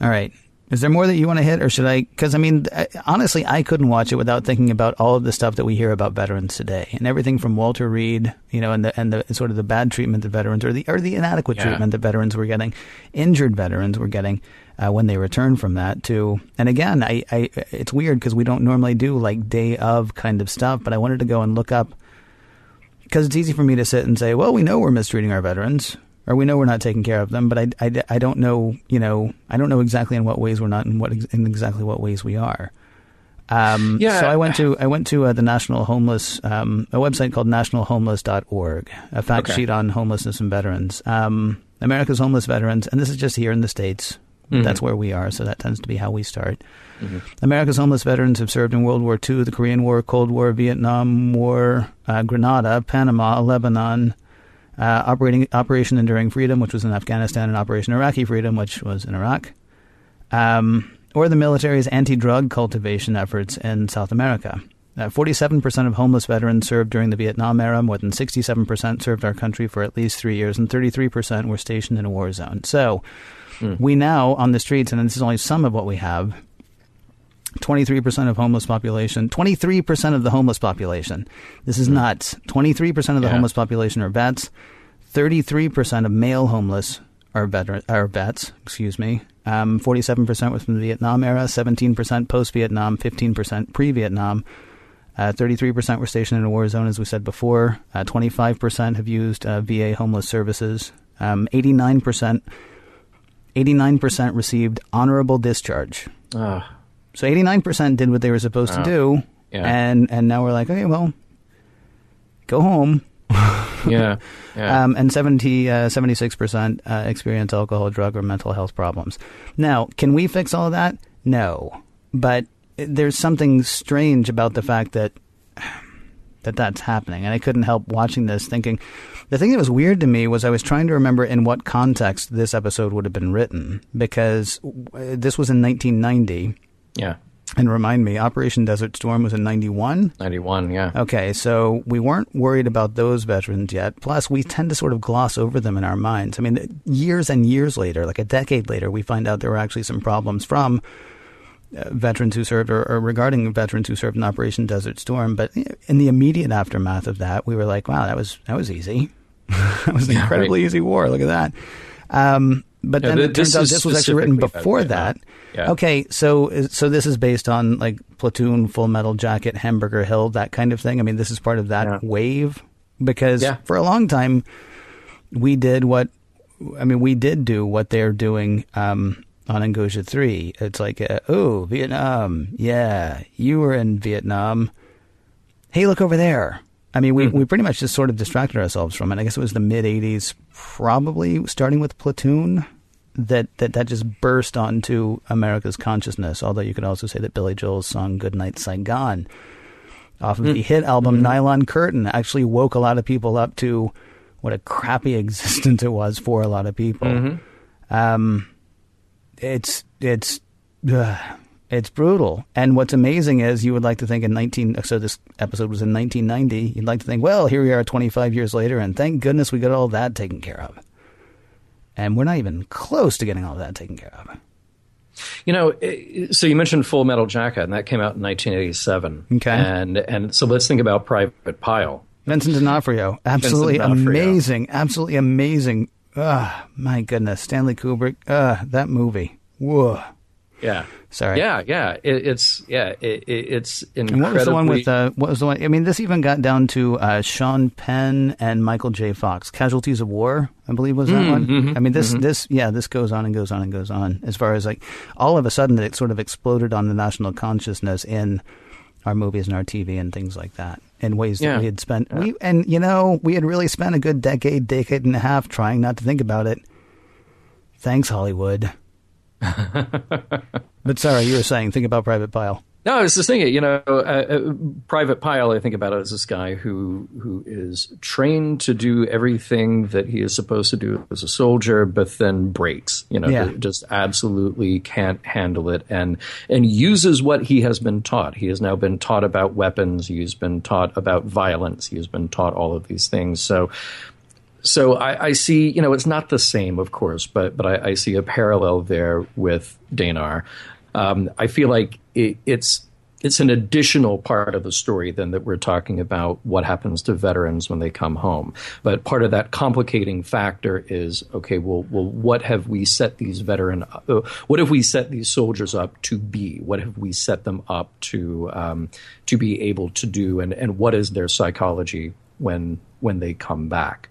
all right. Is there more that you want to hit, or should I? Because I mean, I, honestly, I couldn't watch it without thinking about all of the stuff that we hear about veterans today, and everything from Walter Reed, you know, and the and the sort of the bad treatment that veterans, or the or the inadequate Yeah. treatment that veterans were getting, injured veterans were getting uh, when they returned from that. To and again, I, I it's weird because we don't normally do like day of kind of stuff, but I wanted to go and look up because it's easy for me to sit and say, well, we know we're mistreating our veterans, or we know we're not taking care of them, but I, I, I don't know, you know, I don't know exactly in what ways we're not, and what in exactly what ways we are. Um, Yeah. So I went to I went to uh, the National Homeless um, a website called nationalhomeless.org, a fact Okay. sheet on homelessness and veterans. Um, America's homeless veterans, and this is just here in the states. That's where we are, so that tends to be how we start. America's homeless veterans have served in World War II, the Korean War, Cold War, Vietnam War, uh, Grenada, Panama, Lebanon, uh, operating Operation Enduring Freedom, which was in Afghanistan, and Operation Iraqi Freedom, which was in Iraq, um, or the military's anti-drug cultivation efforts in South America. Uh, 47% of homeless veterans served during the Vietnam era. More than 67% served our country for at least three years, and 33% were stationed in a war zone. So mm. we now, on the streets, and this is only some of what we have, 23% of homeless population, 23% of the homeless population. This is mm. nuts. 23% of the yeah. homeless population are vets. 33% of male homeless are veteran are vets, excuse me. Um, 47% was from the Vietnam era, 17% post Vietnam, 15% pre Vietnam. Uh, 33% were stationed in a war zone, as we said before. Uh, 25% have used uh, VA homeless services. Um, 89% 89% received honorable discharge. So 89% did what they were supposed to do. Yeah. And and now we're like, okay, well, go home. yeah. yeah. Um, and 70, uh, 76% uh, experience alcohol, drug, or mental health problems. Now, can we fix all of that? No. But there's something strange about the fact that that that's happening. And I couldn't help watching this thinking the thing that was weird to me was I was trying to remember in what context this episode would have been written because this was in 1990. Yeah. And remind me, Operation Desert Storm was in 91? 91, yeah. Okay, so we weren't worried about those veterans yet. Plus, we tend to sort of gloss over them in our minds. I mean, years and years later, like a decade later, we find out there were actually some problems from uh, veterans who served or, or, regarding veterans who served in Operation Desert Storm. But in the immediate aftermath of that, we were like, wow, that was, that was easy. that was an yeah, incredibly right. easy war. Look at that. Um, but yeah, then it turns out this was actually written before that. Yeah. Okay, so so this is based on like Platoon, Full Metal Jacket, Hamburger Hill, that kind of thing. I mean, this is part of that yeah. wave because for a long time we did what I mean, we did do what they're doing um, on Angosia Three. It's like, uh, oh, Vietnam, yeah, you were in Vietnam. Hey, look over there. I mean, we, mm-hmm. we pretty much just sort of distracted ourselves from it. I guess it was the mid 80s, probably starting with Platoon, that, that, that just burst onto America's consciousness. Although you could also say that Billy Joel's song Goodnight Saigon off of mm-hmm. the hit album mm-hmm. Nylon Curtain actually woke a lot of people up to what a crappy existence it was for a lot of people. Mm-hmm. Um, it's, it's, uh, it's brutal. And what's amazing is you would like to think in 19, so this episode was in 1990, you'd like to think, well, here we are 25 years later, and thank goodness we got all that taken care of. And we're not even close to getting all that taken care of. You know, so you mentioned Full Metal Jacket, and that came out in 1987. Okay. And, and so let's think about Private Pile. Vincent D'Onofrio. Absolutely D'Onofrio. amazing. Absolutely amazing. Ah, my goodness. Stanley Kubrick. Ah, that movie. Whoa. Yeah. Sorry. Yeah, yeah. It, it's yeah. It, it's incredibly. And what was the one with? Uh, what was the one? I mean, this even got down to uh, Sean Penn and Michael J. Fox. Casualties of War, I believe, was that mm, one. Mm-hmm, I mean, this mm-hmm. this yeah, this goes on and goes on and goes on. As far as like, all of a sudden, that it sort of exploded on the national consciousness in our movies and our TV and things like that in ways yeah. that we had spent. Yeah. We and you know we had really spent a good decade, decade and a half trying not to think about it. Thanks, Hollywood. but sorry, you were saying, think about Private Pile. No, it's was just thinking, you know, uh, uh, Private Pile, I think about it as this guy who who is trained to do everything that he is supposed to do as a soldier, but then breaks, you know, yeah. just absolutely can't handle it and and uses what he has been taught. He has now been taught about weapons, he's been taught about violence, he has been taught all of these things. So so I, I, see, you know, it's not the same, of course, but but I, I see a parallel there with Danar. Um, I feel like it, it's it's an additional part of the story than that we're talking about what happens to veterans when they come home. But part of that complicating factor is okay. Well, well, what have we set these veteran? Uh, what have we set these soldiers up to be? What have we set them up to um, to be able to do? And and what is their psychology when when they come back?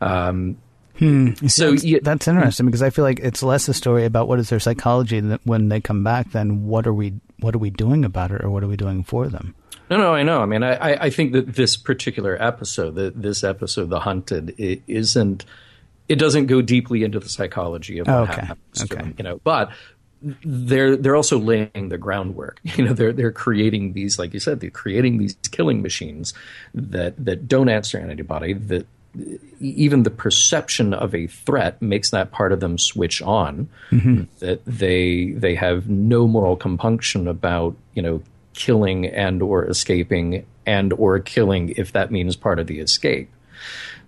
Um, Hmm. So that's, you, that's interesting because I feel like it's less a story about what is their psychology when they come back than what are we what are we doing about it or what are we doing for them. No, no, I know. I mean, I, I think that this particular episode, the, this episode, The Hunted, it isn't. It doesn't go deeply into the psychology of what okay. happens okay. to them, you know. But they're they're also laying the groundwork. You know, they're they're creating these, like you said, they're creating these killing machines that that don't answer antibody that even the perception of a threat makes that part of them switch on. Mm-hmm. That they they have no moral compunction about you know killing and or escaping and or killing if that means part of the escape.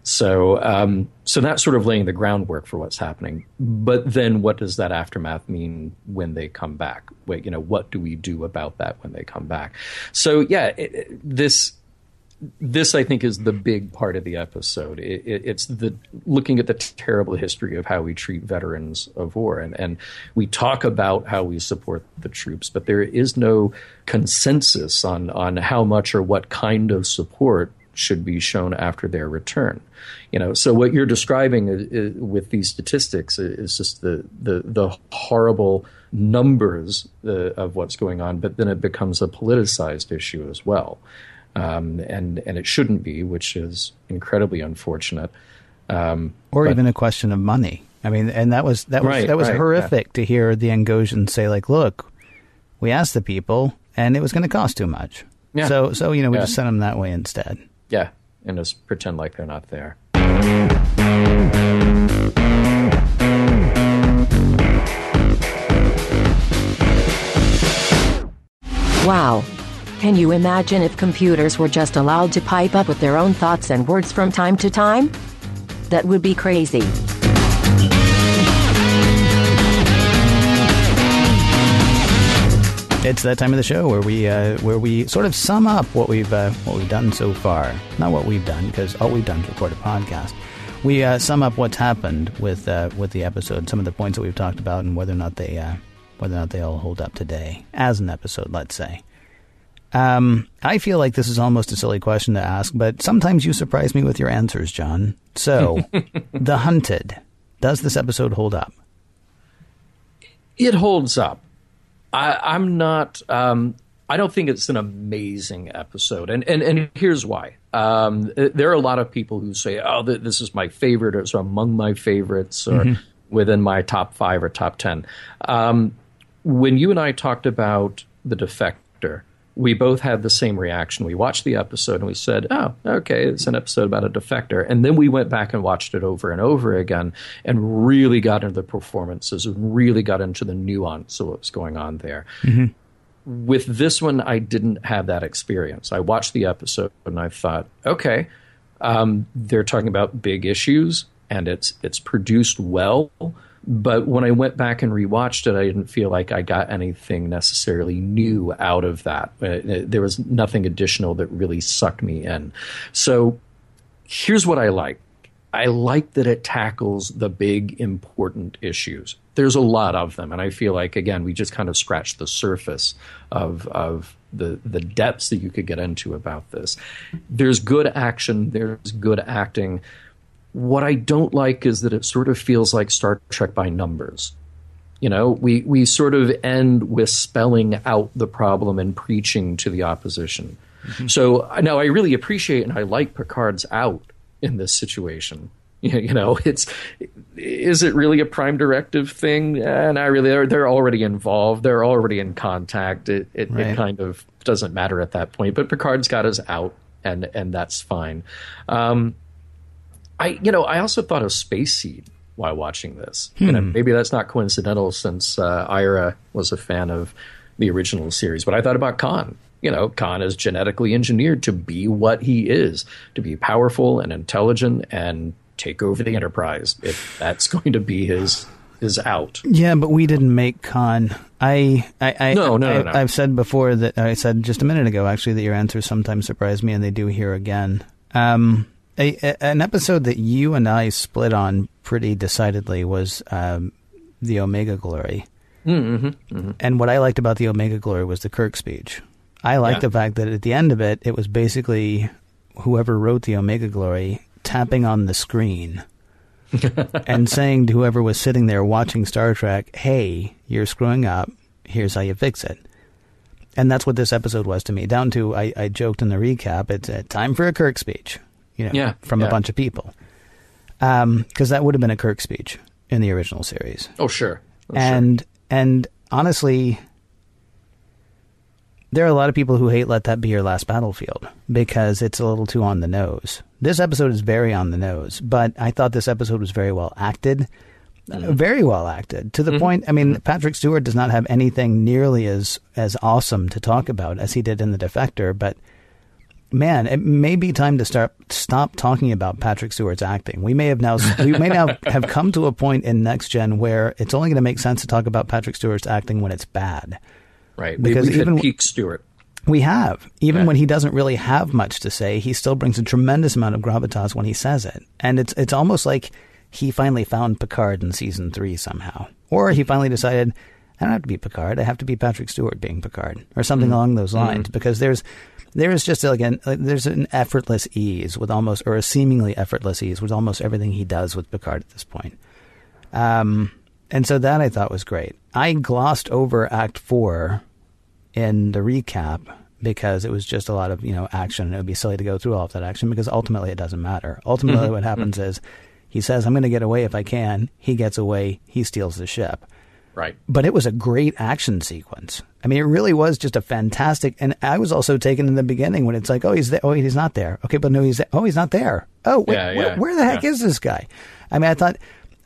So, um, so that's sort of laying the groundwork for what's happening. But then, what does that aftermath mean when they come back? Wait, you know, what do we do about that when they come back? So, yeah, it, it, this this I think is the big part of the episode. It, it, it's the looking at the terrible history of how we treat veterans of war, and and we talk about how we support the troops, but there is no consensus on on how much or what kind of support should be shown after their return. You know, so what you're describing is, is, with these statistics is just the the, the horrible numbers uh, of what's going on, but then it becomes a politicized issue as well, um, and and it shouldn't be, which is incredibly unfortunate. Um, or but, even a question of money. I mean, and that was that was right, that was right, horrific yeah. to hear the Angosians say, like, look, we asked the people, and it was going to cost too much. Yeah. So so you know we yeah. just sent them that way instead. Yeah, and just pretend like they're not there. Wow. Can you imagine if computers were just allowed to pipe up with their own thoughts and words from time to time? That would be crazy. It's that time of the show where we uh, where we sort of sum up what we've uh, what we've done so far. Not what we've done because all we've done is record a podcast. We uh, sum up what's happened with uh, with the episode, some of the points that we've talked about, and whether or not they uh, whether or not they all hold up today as an episode. Let's say. Um, I feel like this is almost a silly question to ask, but sometimes you surprise me with your answers, John. So, The Hunted. Does this episode hold up? It holds up. I, am not. Um, I don't think it's an amazing episode, and and and here's why. Um, there are a lot of people who say, "Oh, this is my favorite," or "It's among my favorites," or mm-hmm. within my top five or top ten. Um, when you and I talked about the Defector, we both had the same reaction. We watched the episode and we said, "Oh, okay, it's an episode about a defector." And then we went back and watched it over and over again and really got into the performances and really got into the nuance of what was going on there. Mm-hmm. With this one, I didn't have that experience. I watched the episode and I thought, "Okay, um, they're talking about big issues and it's it's produced well." But when I went back and rewatched it, I didn't feel like I got anything necessarily new out of that. Uh, there was nothing additional that really sucked me in. So here's what I like I like that it tackles the big, important issues. There's a lot of them, and I feel like again we just kind of scratched the surface of of the the depths that you could get into about this. There's good action, there's good acting, what I don't like is that it sort of feels like Star Trek by numbers. You know, we, we sort of end with spelling out the problem and preaching to the opposition. Mm-hmm. So now I really appreciate and I like Picard's out in this situation. You know, it's is it really a prime directive thing? Eh, not really. They're, they're already involved. They're already in contact. It it, right. it, kind of doesn't matter at that point. But Picard's got us out, and and that's fine. Um, I, you know, I also thought of Space Seed while watching this. Hmm. And maybe that's not coincidental since uh, Ira was a fan of the original series. But I thought about Khan. You know, Khan is genetically engineered to be what he is, to be powerful and intelligent and take over the Enterprise. If that's going to be his is out. Yeah, but we didn't make Khan. I, I, I no, no, I, no, I've said before that I said just a minute ago actually that your answers sometimes surprise me, and they do here again. Um, a, a, an episode that you and I split on pretty decidedly was um, the Omega Glory. Mm-hmm, mm-hmm. And what I liked about the Omega Glory was the Kirk speech. I liked yeah. the fact that at the end of it, it was basically whoever wrote the Omega Glory tapping on the screen and saying to whoever was sitting there watching Star Trek, hey, you're screwing up. Here's how you fix it. And that's what this episode was to me. Down to, I, I joked in the recap, it's uh, time for a Kirk speech you know, yeah, from yeah. a bunch of people. Because um, that would have been a Kirk speech in the original series. Oh, sure. Oh, and sure. and honestly, there are a lot of people who hate "Let That Be Your Last Battlefield" because it's a little too on the nose. This episode is very on the nose, but I thought this episode was very well acted. Uh, Very well acted to the point. I mean, Patrick Stewart does not have anything nearly as as awesome to talk about as he did in The Defector, but man, it may be time to start stop talking about Patrick Stewart's acting. We may have now we may now have come to a point in next gen where it's only going to make sense to talk about Patrick Stewart's acting when it's bad. Right. Because we, we've even- peak Stewart. We have. Even when he doesn't really have much to say, he still brings a tremendous amount of gravitas when he says it. And it's it's almost like he finally found Picard in season three somehow. Or he finally decided, I don't have to be Picard, I have to be Patrick Stewart being Picard. Or something mm-hmm. along those mm-hmm. lines. Because there's there is just like an like, there's an effortless ease with almost or a seemingly effortless ease with almost everything he does with Picard at this point. Um and so that I thought was great. I glossed over Act Four in the recap because it was just a lot of you know action. And it would be silly to go through all of that action because ultimately it doesn't matter. Ultimately mm-hmm. what happens mm-hmm. is he says i'm going to get away if i can. He gets away. He steals the ship Right. but it was a great action sequence i mean it really was just a fantastic and i was also taken in the beginning when it's like oh he's there oh he's not there okay but no he's there oh he's not there oh wait, Yeah, where, yeah, where the heck yeah. is this guy i mean i thought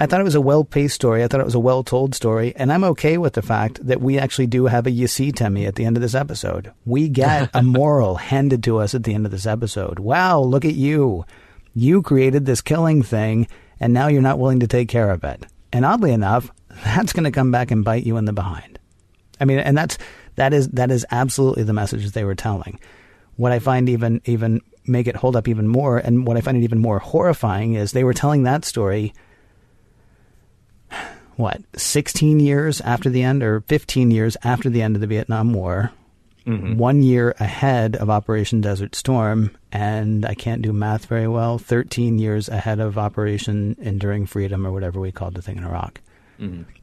I thought it was a well paced story. I thought it was a well told story. And I'm okay with the fact that we actually do have a you see at the end of this episode. We get a moral handed to us at the end of this episode. Wow, look at you. You created this killing thing, and now you're not willing to take care of it. And oddly enough, that's going to come back and bite you in the behind. I mean, and that's that is that is absolutely the message that they were telling. What I find even even make it hold up even more, and what I find it even more horrifying is they were telling that story. What, 16 years after the end, or 15 years after the end of the Vietnam War, mm-hmm. one year ahead of Operation Desert Storm, and I can't do math very well, 13 years ahead of Operation Enduring Freedom, or whatever we called the thing in Iraq.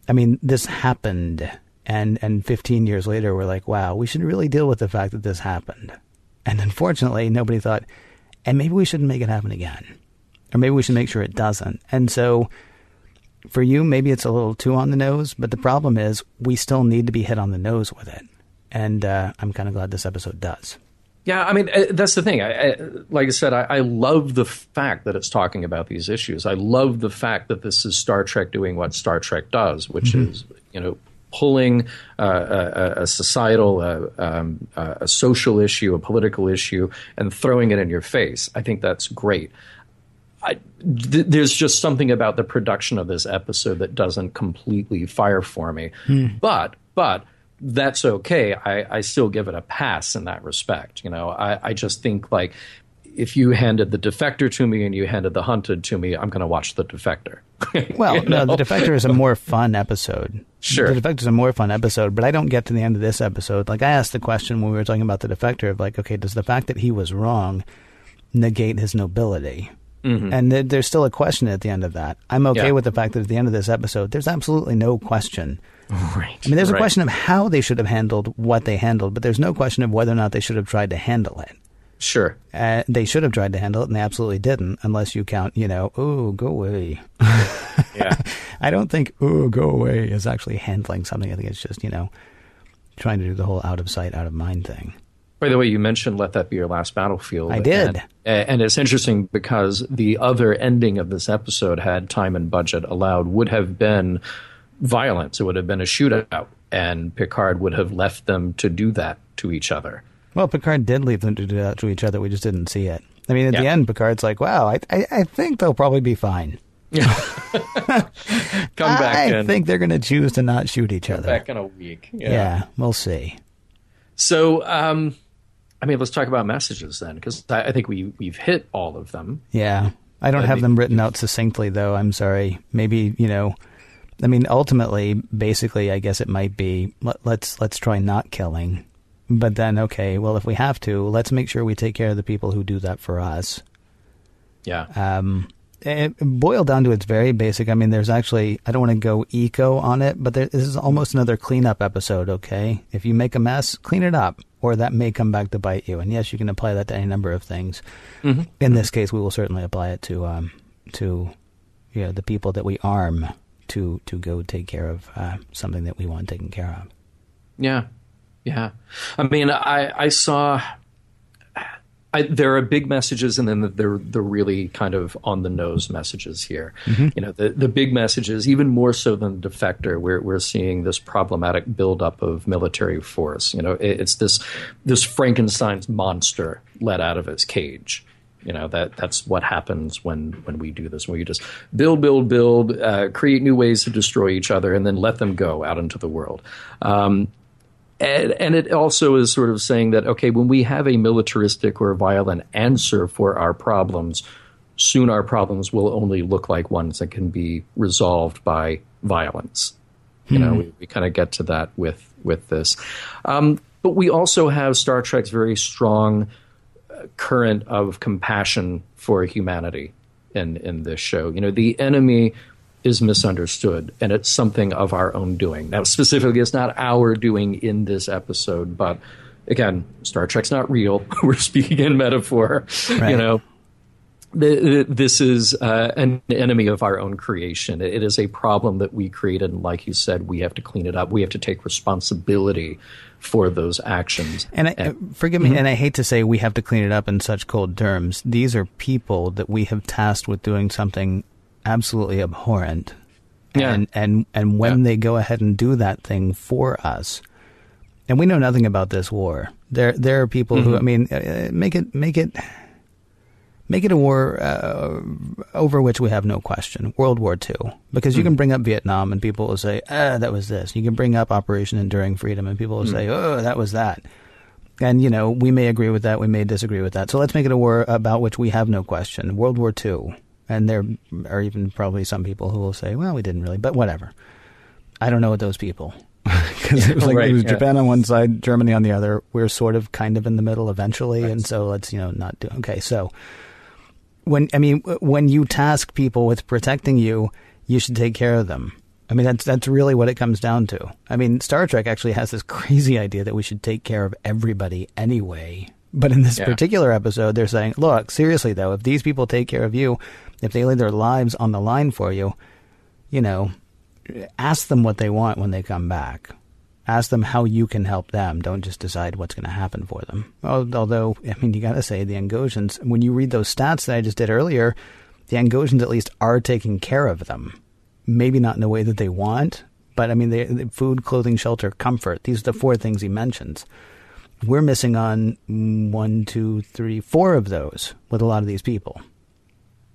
I mean, this happened, and and 15 years later, we're like, wow, we should really deal with the fact that this happened. And unfortunately, nobody thought, and maybe we shouldn't make it happen again, or maybe we should make sure it doesn't. And so, for you, maybe it's a little too on the nose, but the problem is we still need to be hit on the nose with it. And uh, I'm kind of glad this episode does. Yeah, I mean uh, that's the thing. I, I, like I said, I, I love the fact that it's talking about these issues. I love the fact that this is Star Trek doing what Star Trek does, which is you know pulling uh, a, a societal, uh, um, uh, a social issue, a political issue, and throwing it in your face. I think that's great. I, th- there's just something about the production of this episode that doesn't completely fire for me. But but that's okay. I, I still give it a pass in that respect. You know, I, I just think like if you handed the defector to me and you handed the hunted to me, I'm going to watch the defector. Well, You no, the Defector is a more fun episode. Sure. The Defector is a more fun episode, but I don't get to the end of this episode. Like, I asked the question when we were talking about the Defector of, like, okay, does the fact that he was wrong negate his nobility? And there, there's still a question at the end of that. I'm okay Mm-hmm. Yeah. with the fact that at the end of this episode, there's absolutely no question. Right. I mean, there's a question of how they should have handled what they handled, but there's no question of whether or not they should have tried to handle it. Sure. Uh, they should have tried to handle it, and they absolutely didn't, unless you count, you know, oh, go away. Yeah. I don't think "oh, go away" is actually handling something. I think it's just you know trying to do the whole out of sight, out of mind thing. By the way, you mentioned "Let That Be Your Last Battlefield." I did. and, and it's interesting because the other ending of this episode, had time and budget allowed, would have been violence. It would have been a shootout, and Picard would have left them to do that to each other. Well, Picard did leave them to do that to each other. We just didn't see it. I mean, at the end, Picard's like, "Wow, I, I, I think they'll probably be fine. Yeah. Come back I in, think they're going to choose to not shoot each other." back in a week. yeah. we'll see. So, um, I mean, let's talk about messages then, because I, I think we we've hit all of them. Yeah. I don't That'd have be- them written out succinctly, though. I'm sorry. Maybe, you know, I mean, ultimately, basically, I guess it might be let, let's let's try not killing. But then, okay, well, if we have to, let's make sure we take care of the people who do that for us. Yeah. Um, it, boiled down to its very basic. I mean, there's actually, I don't want to go eco on it, but there, this is almost another cleanup episode, okay? If you make a mess, clean it up, or that may come back to bite you. And yes, you can apply that to any number of things. In this case, we will certainly apply it to, um, to, you know, the people that we arm to, to go take care of uh, something that we want taken care of. Yeah, yeah. I mean, I I saw I, there are big messages, and then there the really kind of on the nose messages here. Mm-hmm. You know, the the big messages, even more so than the defector, we're we're seeing this problematic buildup of military force. You know, it, it's this this Frankenstein's monster let out of its cage. You know that that's what happens when when we do this. When we just build, build, build, uh, create new ways to destroy each other, and then let them go out into the world. Um, and, and, it also is sort of saying that, okay, when we have a militaristic or violent answer for our problems, soon our problems will only look like ones that can be resolved by violence. You hmm. know, we, we kind of get to that with, with this. Um, but we also have Star Trek's very strong current of compassion for humanity in, in this show. You know, the enemy is misunderstood and it's something of our own doing. Now, specifically, it's not our doing in this episode, but again, Star Trek's not real. We're speaking in metaphor. Right. You know, this is uh, an enemy of our own creation. It is a problem that we created, and like you said, we have to clean it up. We have to take responsibility for those actions. And, I, and forgive me, mm-hmm. and I hate to say we have to clean it up in such cold terms. These are people that we have tasked with doing something absolutely abhorrent. Yeah. And and and when yeah. they go ahead and do that thing for us, and we know nothing about this war. There there are people mm-hmm. who I mean, uh, make it make it make it a war uh, over which we have no question. World War II, because you mm. can bring up Vietnam and people will say, "Ah, that was this." You can bring up Operation Enduring Freedom and people will mm. say, "Oh, that was that." And you know, we may agree with that, we may disagree with that. So let's make it a war about which we have no question. World War II. And there are even probably some people who will say, well, we didn't really, but whatever. I don't know what those people. Because it was like right, it was yeah. Japan on one side, Germany on the other. We're sort of kind of in the middle eventually, right. and so let's you know not do. Okay, so when I mean when you task people with protecting you, you should take care of them. I mean that's that's really what it comes down to. I mean Star Trek actually has this crazy idea that we should take care of everybody anyway. But in this yeah. particular episode, they're saying, look, seriously though, if these people take care of you, if they lay their lives on the line for you, you know, ask them what they want when they come back. Ask them how you can help them. Don't just decide what's going to happen for them. Although, I mean, you got to say the Angosians, when you read those stats that I just did earlier, the Angosians at least are taking care of them. Maybe not in the way that they want, but I mean, they, food, clothing, shelter, comfort. These are the four things he mentions. We're missing on one, two, three, four of those with a lot of these people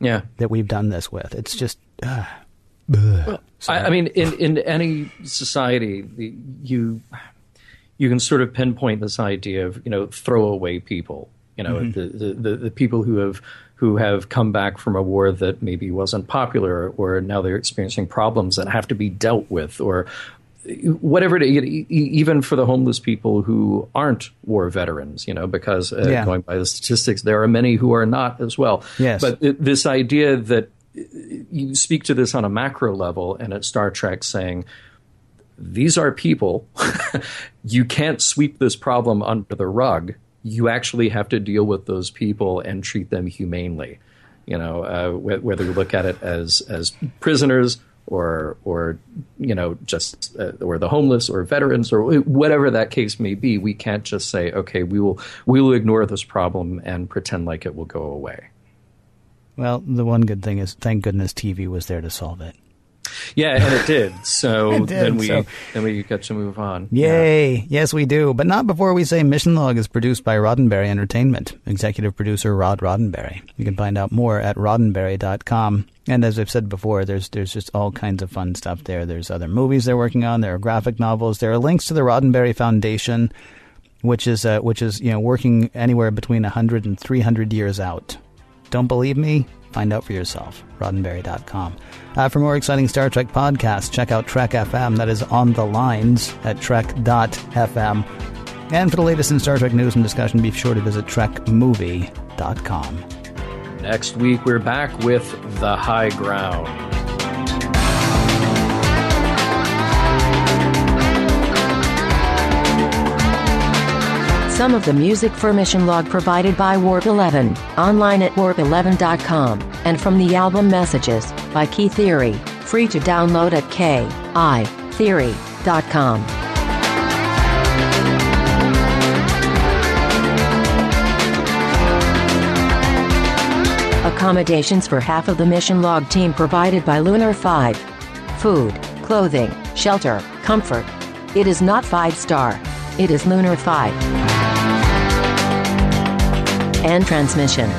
yeah that we've done this with. It's just. Uh, I, I, mean, in, in any society, the, you you can sort of pinpoint this idea of you know throwaway people. You know, mm-hmm. the, the, the people who have who have come back from a war that maybe wasn't popular, or now they're experiencing problems that have to be dealt with, or whatever it even for the homeless people who aren't war veterans, you know, because uh, yeah. going by the statistics, there are many who are not as well. Yes. But this idea that you speak to this on a macro level, and at Star Trek saying, these are people. you can't sweep this problem under the rug. You actually have to deal with those people and treat them humanely. You know, uh, whether you look at it as as prisoners or or you know just uh, or the homeless or veterans or whatever that case may be we can't just say okay we will we will ignore this problem and pretend like it will go away well the one good thing is thank goodness TV was there to solve it yeah, and it did. So it did, then we so. then we get to move on. Yay! Yeah. Yes, we do. But not before we say Mission Log is produced by Roddenberry Entertainment. Executive producer Rod Roddenberry. You can find out more at roddenberry.com. And as I've said before, there's there's just all kinds of fun stuff there. There's other movies they're working on. There are graphic novels. There are links to the Roddenberry Foundation, which is uh, which is you know working anywhere between 100 and 300 years out. Don't believe me? Find out for yourself. Roddenberry.com. Uh, for more exciting Star Trek podcasts, check out Trek FM. That is on the lines at trek.fm. And for the latest in Star Trek news and discussion, be sure to visit trekmovie.com. Next week, we're back with The High Ground. Some of the music for Mission Log provided by Warp 11, online at warp11.com, and from the album Messages by Key Theory, free to download at keytheory.com. Accommodations for half of the mission log team provided by Lunar 5. Food, clothing, shelter, comfort. It is not 5 star. It is Lunar 5. And transmission.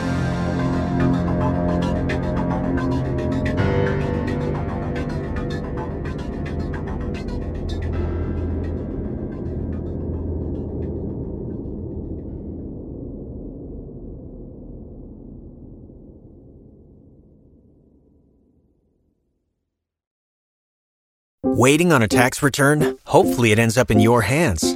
Waiting on a tax return? Hopefully, it ends up in your hands.